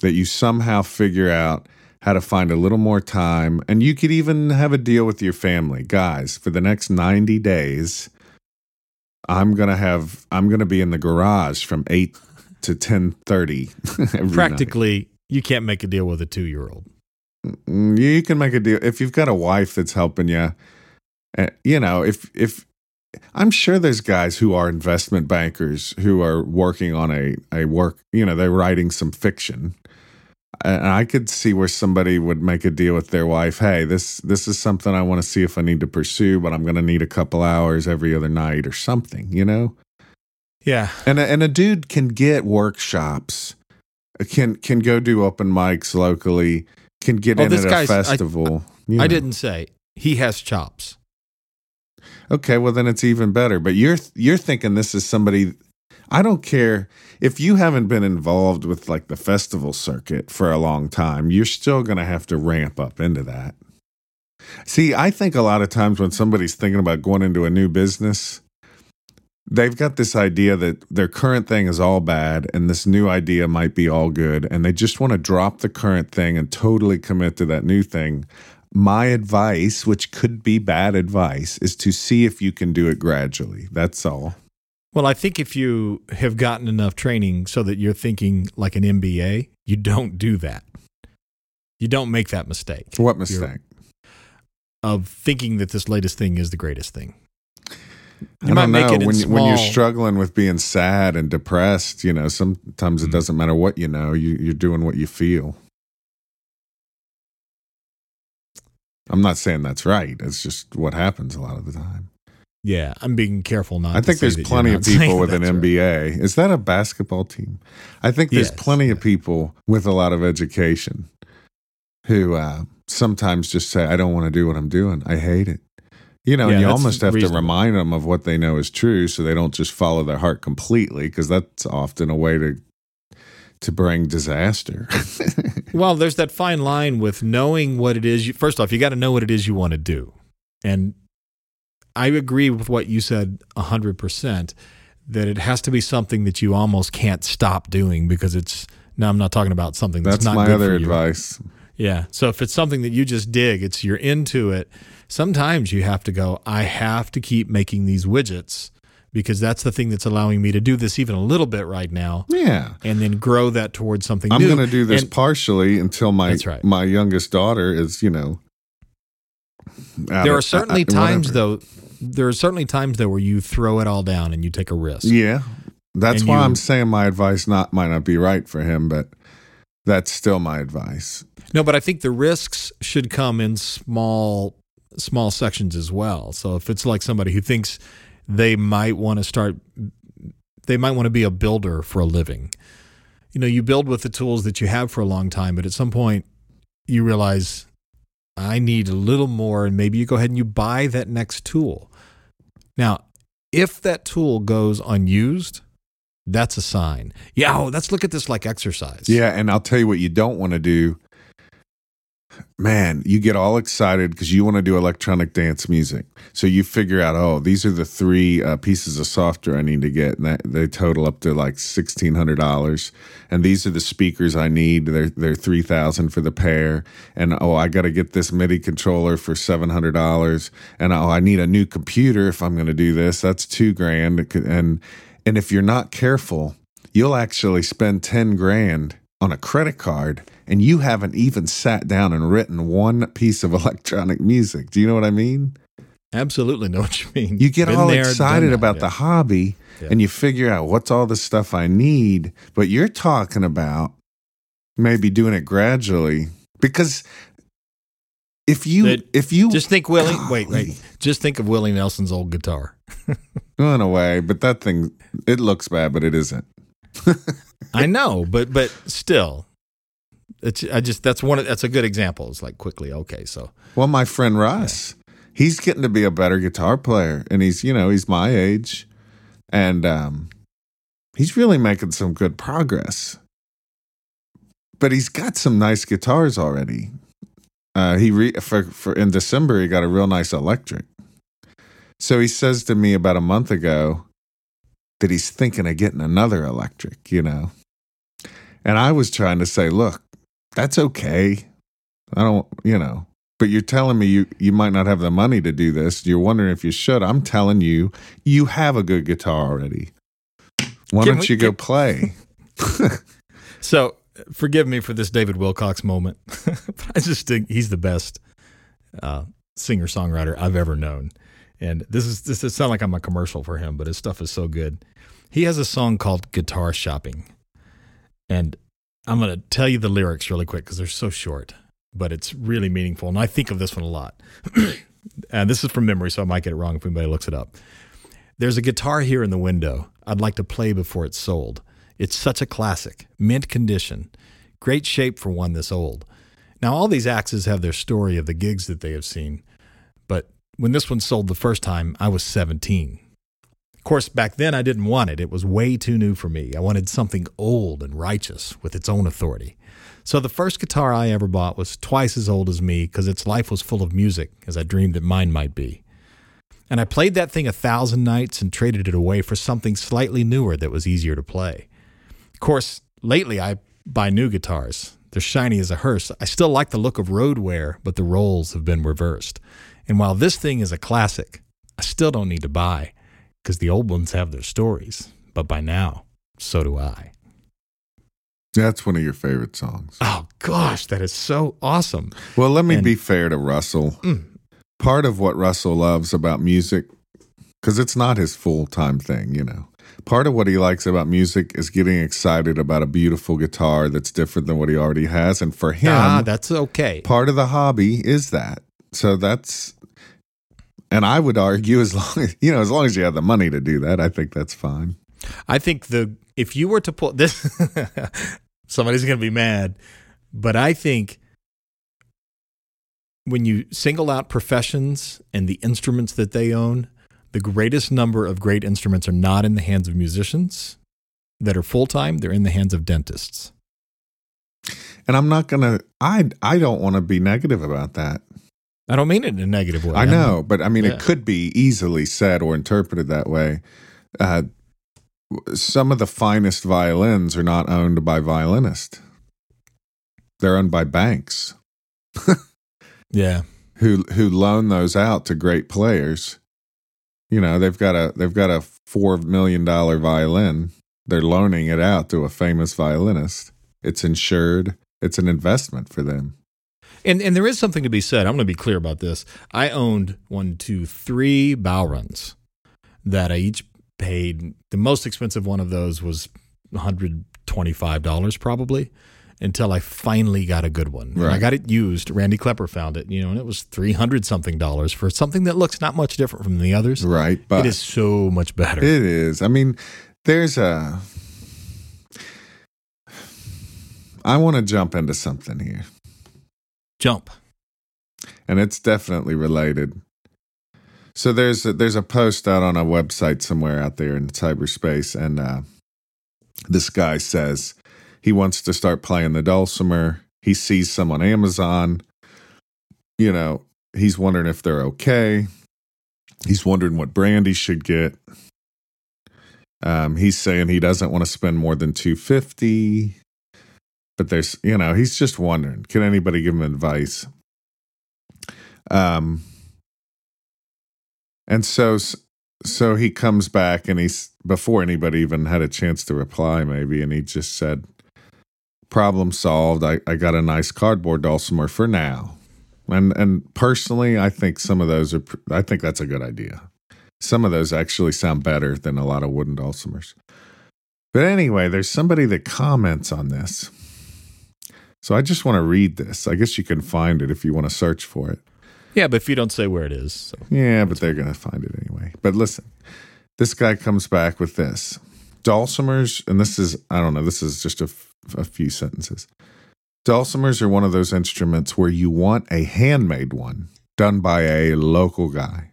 That you somehow figure out how to find a little more time. And you could even have a deal with your family. Guys, for the next 90 days, I'm gonna have I'm gonna be in the garage from eight to ten thirty. Practically, you can't make a deal with a two year old. Mm, you can make a deal if you've got a wife that's helping you. Uh, you know, if if I'm sure there's guys who are investment bankers who are working on a a work. You know, they're writing some fiction. And I could see where somebody would make a deal with their wife. Hey, this this is something I want to see if I need to pursue, but I'm going to need a couple hours every other night or something. You know. Yeah. And a, and a dude can get workshops, uh, can can go do open mics locally, can get Oh, in this at a guy's- I- festival. you I didn't say he has chops. Okay, well then it's even better. But you're you're thinking this is somebody. I don't care if you haven't been involved with like the festival circuit for a long time. You're still going to have to ramp up into that. See, I think a lot of times when somebody's thinking about going into a new business, they've got this idea that their current thing is all bad and this new idea might be all good, and they just want to drop the current thing and totally commit to that new thing. My advice, which could be bad advice, is to see if you can do it gradually. That's all. Well, I think if you have gotten enough training so that you're thinking like an MBA, you don't do that. You don't make that mistake What mistake? of thinking that this latest thing is the greatest thing. I You might don't make know. it when, you- when you're struggling with being sad and depressed, you know, sometimes it Mhm. doesn't matter what you know. You, you're doing what you feel. I'm not saying that's right. It's just what happens a lot of the time. Yeah, I'm being careful not. I to think say there's that plenty of people with an that's right. MBA. Is that a basketball team? I think there's Yes, plenty of people with a lot of education who uh, sometimes just say, "I don't want to do what I'm doing. I hate it." You know, Yeah, and you almost have reasonable. to remind them of what they know is true, so they don't just follow their heart completely, because that's often a way to to bring disaster. Well, there's that fine line with knowing what it is. You, first off, you got to know what it is you want to do. And I agree with what you said 100% that it has to be something that you almost can't stop doing because it's, now I'm not talking about something that's, that's not my good other for you. advice. Yeah. So if it's something that you just dig, it's you're into it. Sometimes you have to go, I have to keep making these widgets because that's the thing that's allowing me to do this even a little bit right now Yeah. and then grow that towards something I'm new. going to do this And- partially until my right. my youngest daughter is, you know. There are certainly times whatever. though there are certainly times though where you throw it all down and you take a risk Yeah, that's And why you- I'm saying my advice not might not be right for him, but that's still my advice. no but i think the risks should come in small small sections as well so if it's like somebody who thinks they might want to start they might want to be a builder for a living. You know, you build with the tools that you have for a long time, but at some point you realize I need a little more and maybe you go ahead and you buy that next tool. Now, if that tool goes unused, that's a sign. Yeah, oh, let's look at this like exercise. Yeah, and I'll tell you what you don't want to do. Man, you get all excited because you want to do electronic dance music. So you figure out, oh, these are the three uh, pieces of software I need to get, and that, they total up to like sixteen hundred dollars. And these are the speakers I need; they're they're three thousand for the pair. And oh, I got to get this MIDI controller for seven hundred dollars. And oh, I need a new computer if I'm going to do this. That's two grand. And and if you're not careful, you'll actually spend 10 grand on a credit card and you haven't even sat down and written one piece of electronic music. Do you know what I mean? Absolutely know what you mean. You get Been all there, excited about yeah. the hobby yeah. and you figure out what's all the stuff I need, but you're talking about maybe doing it gradually because if you if you just think Willie wait wait just think of Willie Nelson's old guitar. In a way, but that thing it looks bad, but it isn't. I know, but but still, it's I just that's one of, that's a good example. It's like quickly okay, so well, my friend Russ, yeah. he's getting to be a better guitar player, and he's you know he's my age, and um, he's really making some good progress. But he's got some nice guitars already. Uh, he re- for for in December he got a real nice electric. So he says to me about a month ago that he's thinking of getting another electric, you know. And I was trying to say, look, that's okay. I don't, you know, but you're telling me you you might not have the money to do this. You're wondering if you should. I'm telling you, you have a good guitar already. Why don't you go play? so forgive me for this David Wilcox moment, I just think he's the best uh, singer songwriter I've ever known. And this is this is sound like I'm a commercial for him, but his stuff is so good. He has a song called Guitar Shopping, and I'm going to tell you the lyrics really quick because they're so short, but it's really meaningful. And I think of this one a lot. and this is from memory, so I might get it wrong if anybody looks it up. There's a guitar here in the window. I'd like to play before it's sold. It's such a classic, mint condition, great shape for one this old. Now, all these axes have their story of the gigs that they have seen, but when this one sold the first time, I was 17. Of course, back then I didn't want it. It was way too new for me. I wanted something old and righteous with its own authority. So the first guitar I ever bought was twice as old as me because its life was full of music as I dreamed that mine might be. And I played that thing a thousand nights and traded it away for something slightly newer that was easier to play Of course, lately I buy new guitars. They're shiny as a hearse. I still like the look of road wear, but the roles have been reversed. And while this thing is a classic, I still don't need to buy because the old ones have their stories. But by now, so do I. That's one of your favorite songs. Oh, gosh, that is so awesome. Well, let me and, be fair to Russell. Mm. Part of what Russell loves about music, because it's not his full time thing, you know, part of what he likes about music is getting excited about a beautiful guitar that's different than what he already has. And for him, ah, that's okay. Part of the hobby is that. So that's, and I would argue as long as, you know, as long as you have the money to do that, I think that's fine. I think the, if you were to pull this, somebody's going to be mad, but I think when you single out professions and the instruments that they own, the greatest number of great instruments are not in the hands of musicians that are full time, they're in the hands of dentists. And I'm not going to, I, I don't want to be negative about that. I don't mean it in a negative way. I know, but I mean, yeah. it could be easily said or interpreted that way. Uh, some of the finest violins are not owned by violinists, they're owned by banks. yeah. Who, who loan those out to great players you know they've got a they've got a four million dollar violin they're loaning it out to a famous violinist it's insured it's an investment for them and and there is something to be said i'm going to be clear about this i owned one two three bodhráns that i each paid the most expensive one of those was $125 probably until I finally got a good one. And I got it used. Randy Klepper found it, you know, and it was 300 something dollars for something that looks not much different from the others. Right. But it is so much better. It is. I mean, there's a. I want to jump into something here, Jump. and it's definitely related. So there's a, there's a post out on a website somewhere out there in cyberspace, and uh, this guy says he wants to start playing the dulcimer. He sees some on Amazon. You know, he's wondering if they're okay. He's wondering what brand he should get. Um, he's saying he doesn't want to spend more than two fifty, but there's you know he's just wondering. Can anybody give him advice? Um, and so so he comes back and he's before anybody even had a chance to reply maybe, and he just said, "Problem solved. I I got a nice cardboard dulcimer for now." And and personally, I think some of those are. I think that's a good idea. Some of those actually sound better than a lot of wooden dulcimers. But anyway, there's somebody that comments on this. So I just want to read this. I guess you can find it if you want to search for it. Yeah, but if you don't say where it is, so. Yeah, but they're going to find it anyway. But listen, this guy comes back with this dulcimers, and this is, I don't know, this is just a, f- a few sentences. Dulcimers are one of those instruments where you want a handmade one done by a local guy.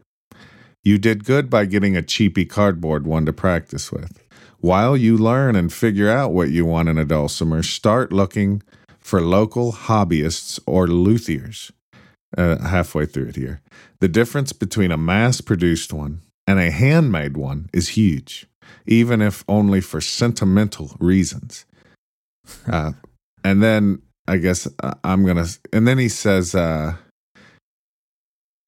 You did good by getting a cheapy cardboard one to practice with. While you learn and figure out what you want in a dulcimer, start looking for local hobbyists or luthiers. Uh, halfway through it here. The difference between a mass produced one and a handmade one is huge, even if only for sentimental reasons. Uh, and then I guess uh, I'm going to, and then he says, uh,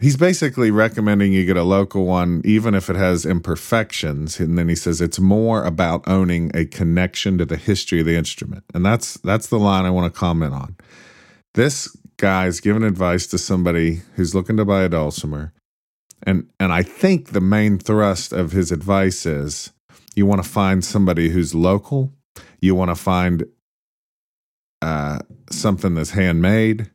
he's basically recommending you get a local one, even if it has imperfections. And then he says it's more about owning a connection to the history of the instrument. And that's, that's the line I want to comment on. This guy's giving advice to somebody who's looking to buy a dulcimer. And and I think the main thrust of his advice is you want to find somebody who's local. You want to find uh, something that's handmade.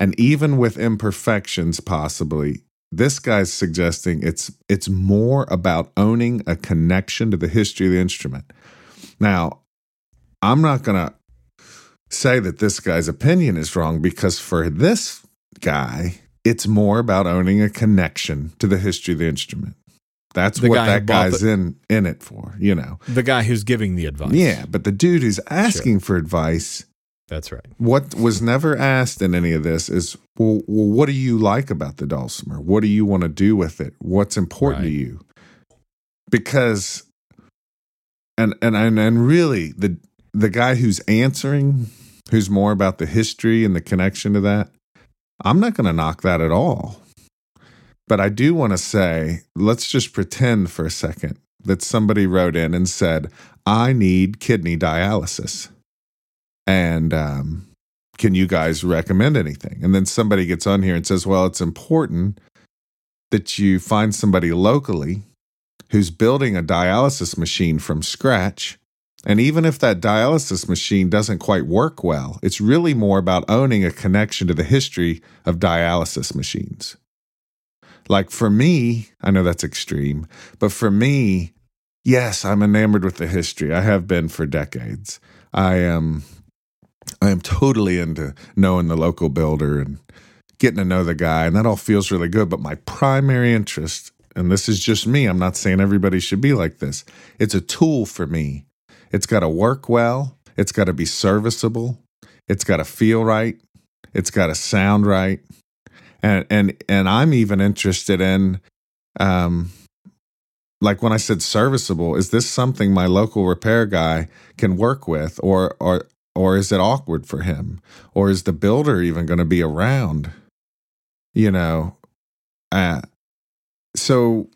And even with imperfections, possibly, this guy's suggesting it's it's more about owning a connection to the history of the instrument. Now, I'm not gonna say that this guy's opinion is wrong because for this guy, it's more about owning a connection to the history of the instrument. That's The what guy that guy's the- in in it for, you know. The guy who's giving the advice. Yeah, but the dude who's asking for advice, That's right. what was never asked in any of this is, well, well, what do you like about the dulcimer? What do you want to do with it? What's important to you? Because, and and and and really, the the guy who's answering, who's more about the history and the connection to that, I'm not going to knock that at all. But I do want to say, let's just pretend for a second that somebody wrote in and said, I need kidney dialysis. And um, can you guys recommend anything? And then somebody gets on here and says, well, it's important that you find somebody locally who's building a dialysis machine from scratch. And even if that dialysis machine doesn't quite work well, it's really more about owning a connection to the history of dialysis machines. Like for me, I know that's extreme, but for me, yes, I'm enamored with the history. I have been for decades. I am I am totally into knowing the local builder and getting to know the guy, and that all feels really good. But my primary interest, and this is just me, I'm not saying everybody should be like this, it's a tool for me. It's got to work well, it's got to be serviceable, it's got to feel right, it's got to sound right. And and and I'm even interested in um like when I said serviceable, is this something my local repair guy can work with or or or is it awkward for him? Or is the builder even going to be around? You know, uh, so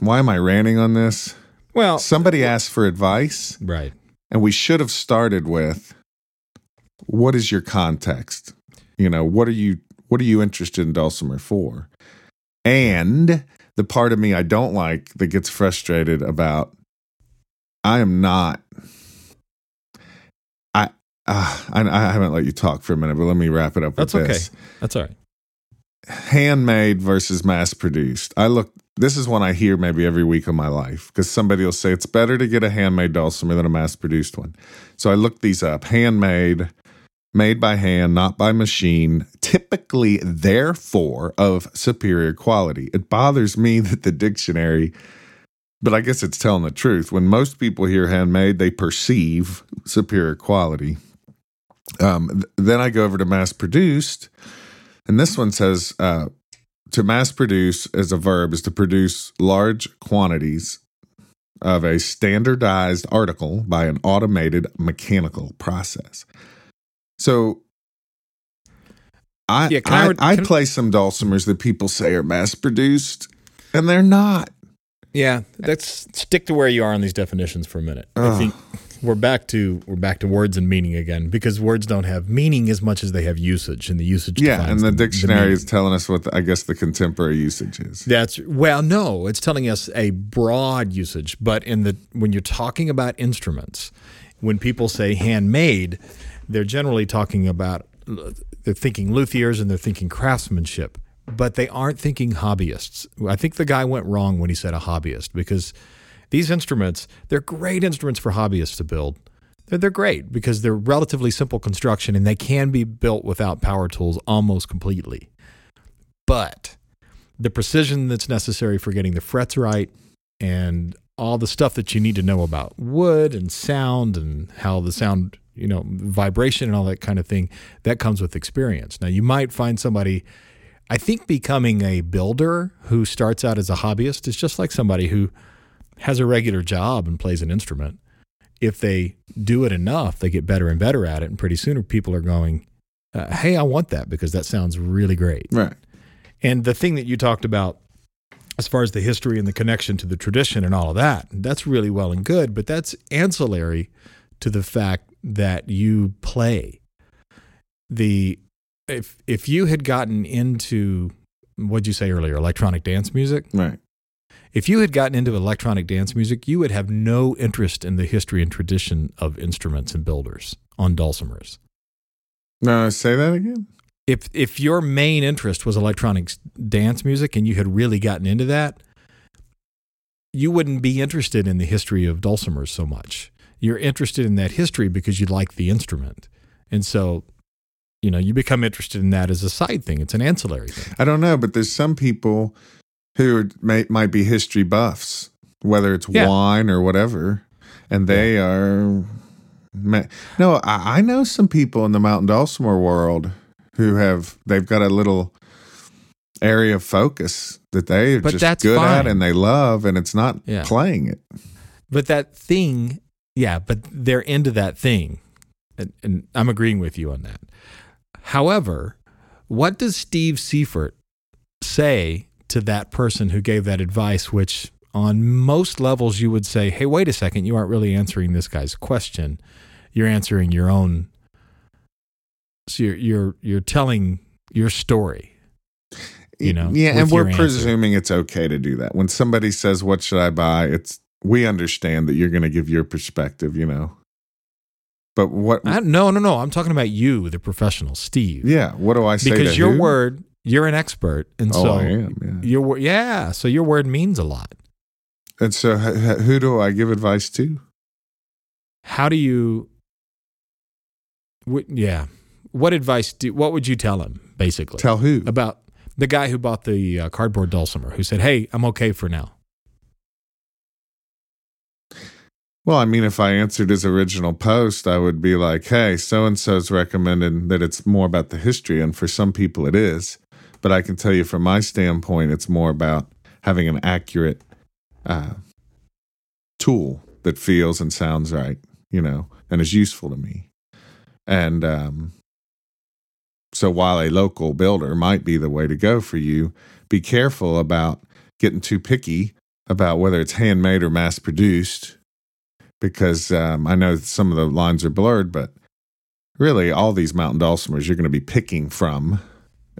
why am I ranting on this? Well, Somebody asked for advice, right. and we should have started with what is your context? You know, what are you what are you interested in dulcimer for? And the part of me I don't like that gets frustrated about I am not uh, I, I haven't let you talk for a minute, but let me wrap it up with this. That's okay. this. That's all right. handmade versus mass produced. I look, this is one I hear maybe every week of my life because somebody will say it's better to get a handmade dulcimer than a mass produced one. So I looked these up handmade, made by hand, not by machine, typically, therefore, of superior quality. It bothers me that the dictionary, but I guess it's telling the truth. When most people hear handmade, they perceive superior quality. Um, th- then I go over to mass produced. And this one says uh, to mass produce as a verb is to produce large quantities of a standardized article by an automated mechanical process. So I Yeah, I I, I play some dulcimers that people say are mass produced, and they're not. Yeah, let's stick to where you are on these definitions for a minute. I think we're back to we're back to words and meaning again because words don't have meaning as much as they have usage, and the usage. Yeah, and the dictionary meaning. is telling us what the, I guess the contemporary usage is. That's well, no, it's telling us a broad usage, but in the when you're talking about instruments, when people say handmade, they're generally talking about they're thinking luthiers and they're thinking craftsmanship, but they aren't thinking hobbyists. I think the guy went wrong when he said a hobbyist because these instruments, they're great instruments for hobbyists to build. They're, they're great because they're relatively simple construction and they can be built without power tools almost completely. But the precision that's necessary for getting the frets right and all the stuff that you need to know about wood and sound and how the sound, you know, vibration and all that kind of thing, that comes with experience. Now, you might find somebody, I think becoming a builder who starts out as a hobbyist is just like somebody who has a regular job and plays an instrument. If they do it enough, they get better and better at it. And pretty soon people are going, uh, hey, I want that because that sounds really great. Right. And the thing that you talked about, as far as the history and the connection to the tradition and all of that, that's really well and good, but that's ancillary to the fact that you play. The if if you had gotten into what'd you say earlier, electronic dance music? Right. If you had gotten into electronic dance music, you would have no interest in the history and tradition of instruments and builders on dulcimers. No, say that again. if if your main interest was electronic dance music and you had really gotten into that, you wouldn't be interested in the history of dulcimers so much. You're interested in that history because you like the instrument, and so you know you become interested in that as a side thing. It's an ancillary thing. I don't know, but there's some people who may, might be history buffs, whether it's Yeah. wine or whatever, and they are. No, I, I know some people in the mountain dulcimer world who have they've got a little area of focus that they are But just good fine. at and they love, and it's not Yeah. playing it. But that thing, yeah, but they're into that thing. And, and I'm agreeing with you on that. However, what does Steve Seifert say to that person who gave that advice, which on most levels you would say, hey, wait a second, you aren't really answering this guy's question. You're answering your own. So you're, you're, you're telling your story. You know, yeah, and we're answer. presuming it's okay to do that. When somebody says, "What should I buy?" It's we understand that you're going to give your perspective, you know. But what? I, no, no, no. I'm talking about you, the professional, Steve. yeah, what do I say? because your who? word you're an expert and Oh, so I am. Yeah. your yeah so your word means a lot And so, who do I give advice to? how do you wh- yeah what advice do what would you tell him basically Tell who? about the guy who bought the uh, cardboard dulcimer who said hey i'm okay for now Well, I mean, if I answered his original post, I would be like, "Hey, so and so's recommended that it's more about the history, and for some people, it is. But I can tell you, from my standpoint, it's more about having an accurate uh, tool that feels and sounds right, you know, and is useful to me. And um, so, while a local builder might be the way to go for you, be careful about getting too picky about whether it's handmade or mass produced because um, I know some of the lines are blurred, but really all these mountain dulcimers you're going to be picking from.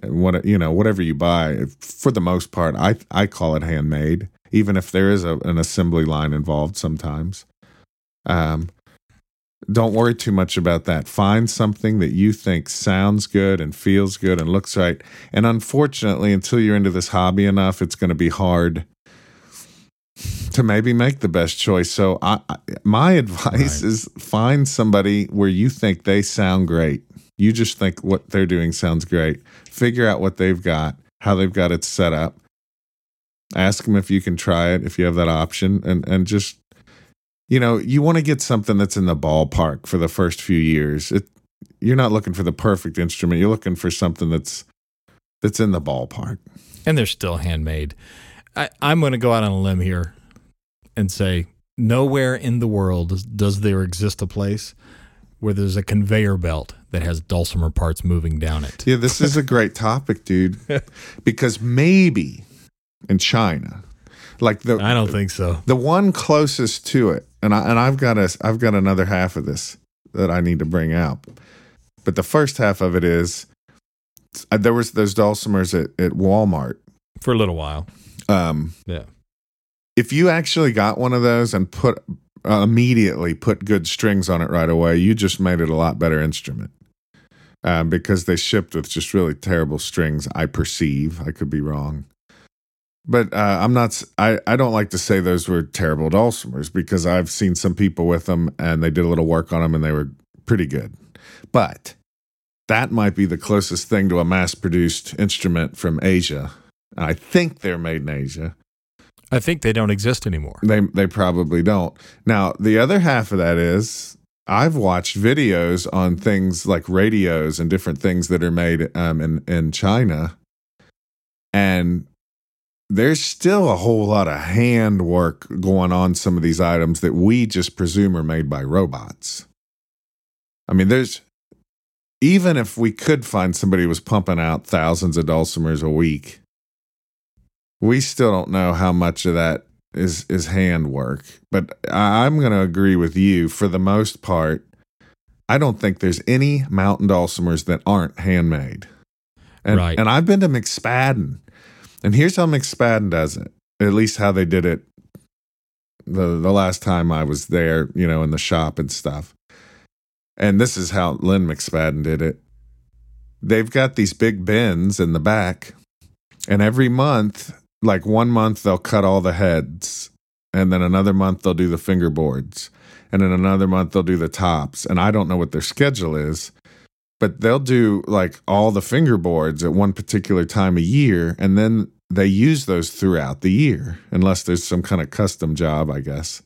What you know, whatever you buy, for the most part, I I call it handmade, even if there is a, an assembly line involved sometimes. Um, Don't worry too much about that. Find something that you think sounds good and feels good and looks right. And unfortunately, until you're into this hobby enough, it's going to be hard to maybe make the best choice. So, I, I, my advice Right. is find somebody where you think they sound great. You just think what they're doing sounds great. Figure out what they've got, how they've got it set up. Ask them if you can try it, if you have that option, and and just you know, you want to get something that's in the ballpark for the first few years. It, you're not looking for the perfect instrument. You're looking for something that's that's in the ballpark. and they're still handmade. I, I'm going to go out on a limb here and say nowhere in the world does there exist a place where there's a conveyor belt that has dulcimer parts moving down it. Yeah, this is a great topic, dude. Because maybe in China, like the I don't think so. the one closest to it, and I and I've got a I've got another half of this that I need to bring out. But the first half of it is uh, there was those dulcimers at, at Walmart. For a little while. Um, Yeah. if you actually got one of those and put uh, immediately put good strings on it right away, you just made it a lot better instrument. Um, because they shipped with just really terrible strings. I perceive. I could be wrong, but uh, I'm not. I I don't like to say those were terrible dulcimers because I've seen some people with them and they did a little work on them and they were pretty good. But that might be the closest thing to a mass-produced instrument from Asia. I think they're made in Asia. I think they don't exist anymore. They they probably don't. Now, the other half of that is I've watched videos on things like radios and different things that are made um, in in China, and there's still a whole lot of handwork going on some of these items that we just presume are made by robots. I mean, there's even if we could find somebody who was pumping out thousands of dulcimers a week, we still don't know how much of that is is handwork. But I, I'm going to agree with you for the most part. I don't think there's any mountain dulcimers that aren't handmade. And, Right. and I've been to McSpadden, and here's how McSpadden does it. At least how they did it the the last time I was there, you know, in the shop and stuff. And this is how Lynn McSpadden did it. They've got these big bins in the back, and every month, like one month, they'll cut all the heads, and then another month they'll do the fingerboards, and then another month they'll do the tops. And I don't know what their schedule is, but they'll do like all the fingerboards at one particular time of year, and then they use those throughout the year, unless there's some kind of custom job, I guess.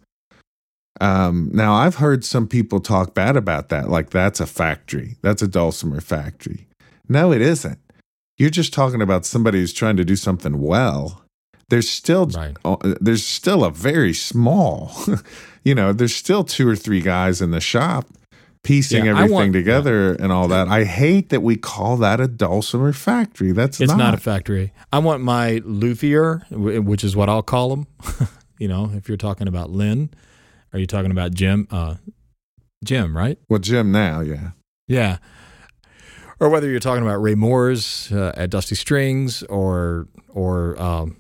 Um, now I've heard some people talk bad about that, like that's a factory, that's a dulcimer factory. No, it isn't. You're just talking about somebody who's trying to do something well. There's still Right. uh, there's still a very small, you know, there's still two or three guys in the shop piecing Yeah, everything want- together and all that. I hate that we call that a dulcimer factory. That's It's not. not a factory. I want my luthier, which is what I'll call him. you know, if you're talking about Lynn, are you talking about Jim? Uh, Jim, right? well, Jim now, yeah. Yeah. Or whether you're talking about Ray Mooers uh, at Dusty Strings, or or um,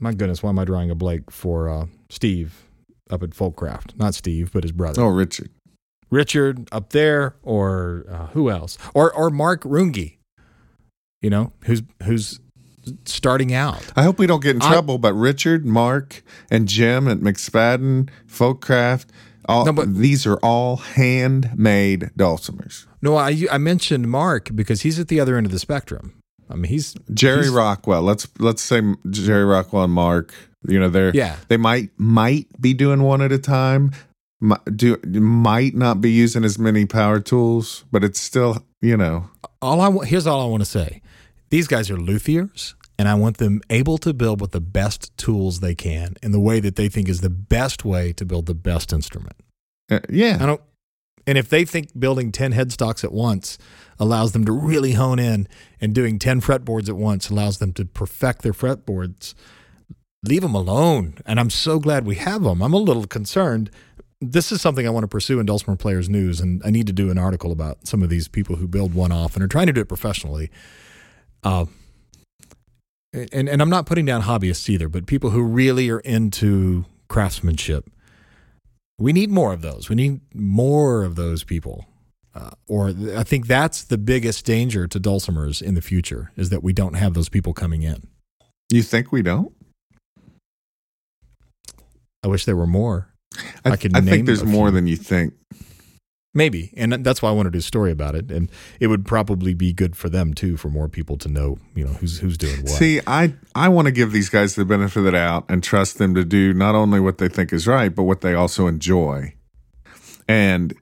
my goodness, why am I drawing a blank for uh, Steve up at Folkcraft? Not Steve, but his brother. Oh, Richard. Richard up there, or uh, who else? Or or Mark Runge, you know, who's who's starting out. I hope we don't get in I- trouble, but Richard, Mark, and Jim at McSpadden, Folkcraft, all No, but- these are all handmade dulcimers. No, I I mentioned Mark because he's at the other end of the spectrum. I mean, he's Jerry He's- Rockwell. Let's let's say Jerry Rockwell and Mark. You know, they're yeah, they might might be doing one at a time. Do might not be using as many power tools, but it's still you know all I here's all I want to say. These guys are luthiers, and I want them able to build with the best tools they can in the way that they think is the best way to build the best instrument. uh, yeah. I don't. And if they think building ten headstocks at once allows them to really hone in, and doing ten fretboards at once allows them to perfect their fretboards, leave them alone. And I'm so glad we have them. I'm a little concerned. This is something I want to pursue in Dulcimer Players News, and I need to do an article about some of these people who build one off and are trying to do it professionally. Uh, and and I'm not putting down hobbyists either, but people who really are into craftsmanship We need more of those. We need more of those people. Uh, or th- I think that's the biggest danger to dulcimers in the future is that we don't have those people coming in. You think we don't? I wish there were more. I, I could I think there's more few. than you think. Maybe, and that's why I wanted to do a story about it, and it would probably be good for them too, for more people to know, you know, who's who's doing what. See, I I want to give these guys the benefit of the doubt and trust them to do not only what they think is right, but what they also enjoy. And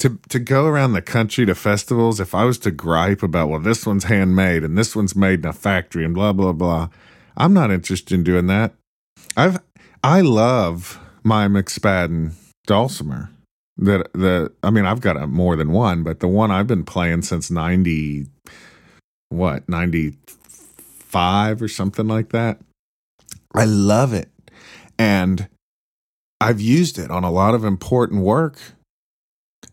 to to go around the country to festivals, if I was to gripe about well, this one's handmade and this one's made in a factory and blah blah blah, I'm not interested in doing that. I've I love my McSpadden dulcimer. That the I mean I've got a, more than one, but the one I've been playing since ninety what ninety five or something like that. I love it, and I've used it on a lot of important work.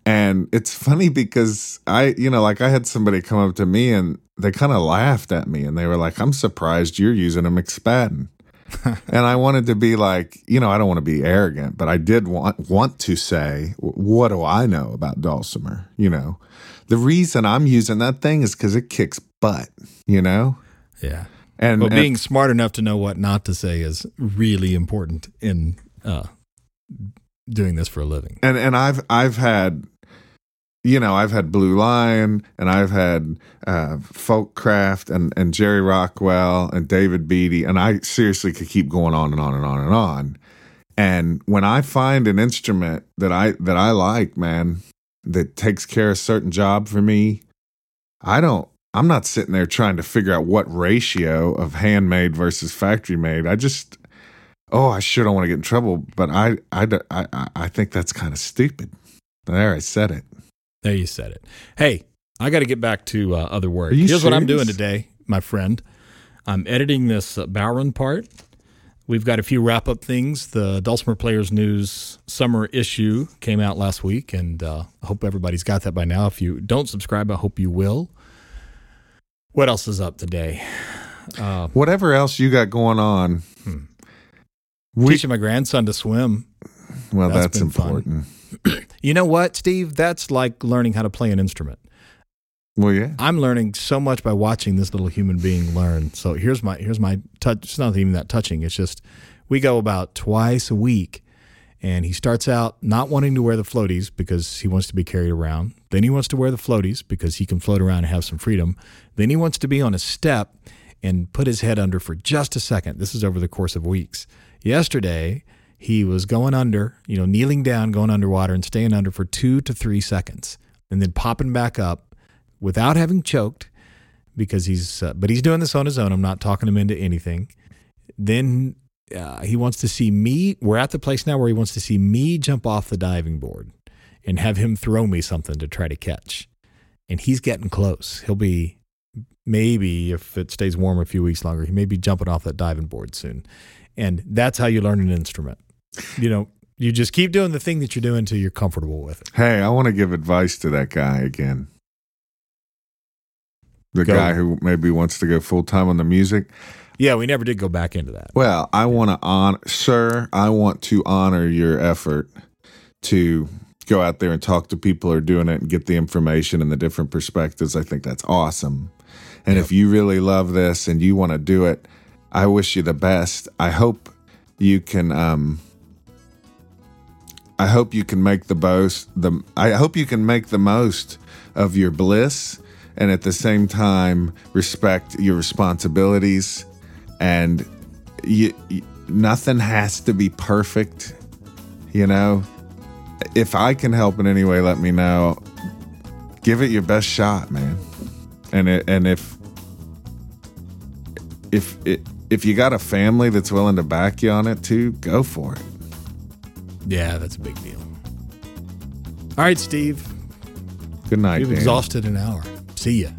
And it's funny because I, you know, like I had somebody come up to me and they kind of laughed at me and they were like, "I'm surprised you're using a McSpadden." and I wanted to be like, you know, I don't want to be arrogant, but I did want want to say, what do I know about dulcimer? You know, the reason I'm using that thing is because it kicks butt. You know, yeah. and, But and- being smart enough to know what not to say is really important in uh, doing this for a living. and and I've I've had you know I've had Blue Lion and I've had uh, Folkcraft and and Jerry Rockwell and David Beatty and I seriously could keep going on and on and on and on. And when I find an instrument that I that I like, man, that takes care of a certain job for me, I don't. I'm not sitting there trying to figure out what ratio of handmade versus factory made. I just, oh, I sure don't want to get in trouble, but I, I, I, I- think that's kind of stupid. There, I said it. There you said it. Hey, I got to get back to uh, other work. Here's what I'm doing today, my friend. I'm editing this uh, bodhrán part. We've got a few wrap up things. The Dulcimer Players News summer issue came out last week, and uh, I hope everybody's got that by now. If you don't subscribe, I hope you will. What else is up today? Uh, Whatever else you got going on. We, teaching my grandson to swim. well, that's that's, important. You know what, Steve? That's like learning how to play an instrument. Well, yeah. I'm learning so much by watching this little human being learn. So here's my here's my touch. It's not even that touching. It's just we go about twice a week, and he starts out not wanting to wear the floaties because he wants to be carried around. Then he wants to wear the floaties because he can float around and have some freedom. Then he wants to be on a step and put his head under for just a second. This is over the course of weeks. Yesterday, he was going under, you know, kneeling down, going underwater, and staying under for two to three seconds, and then popping back up without having choked because he's uh, but he's doing this on his own. I'm not talking him into anything. Then uh, he wants to see me. We're at the place now where he wants to see me jump off the diving board and have him throw me something to try to catch. And he's getting close. He'll be maybe if it stays warm a few weeks longer he may be jumping off that diving board soon and that's how you learn an instrument you know you just keep doing the thing that you're doing until you're comfortable with it Hey, I want to give advice to that guy again. The Go. guy who maybe wants to go full time on the music. yeah we never did go back into that Well, I want to honor, sir, I want to honor your effort to go out there and talk to people who are doing it and get the information and the different perspectives. I think that's awesome. And Yep. if you really love this and you want to do it, I wish you the best. I hope you can um I hope you can make the most the I hope you can make the most of your bliss and at the same time respect your responsibilities. And you, you nothing has to be perfect you know? If i can help in any way let me know. Give it your best shot man. And it, and if if it, if you got a family that's willing to back you on it too go for it Yeah, that's a big deal. All right, Steve. good night You've Dan. exhausted an hour. See ya.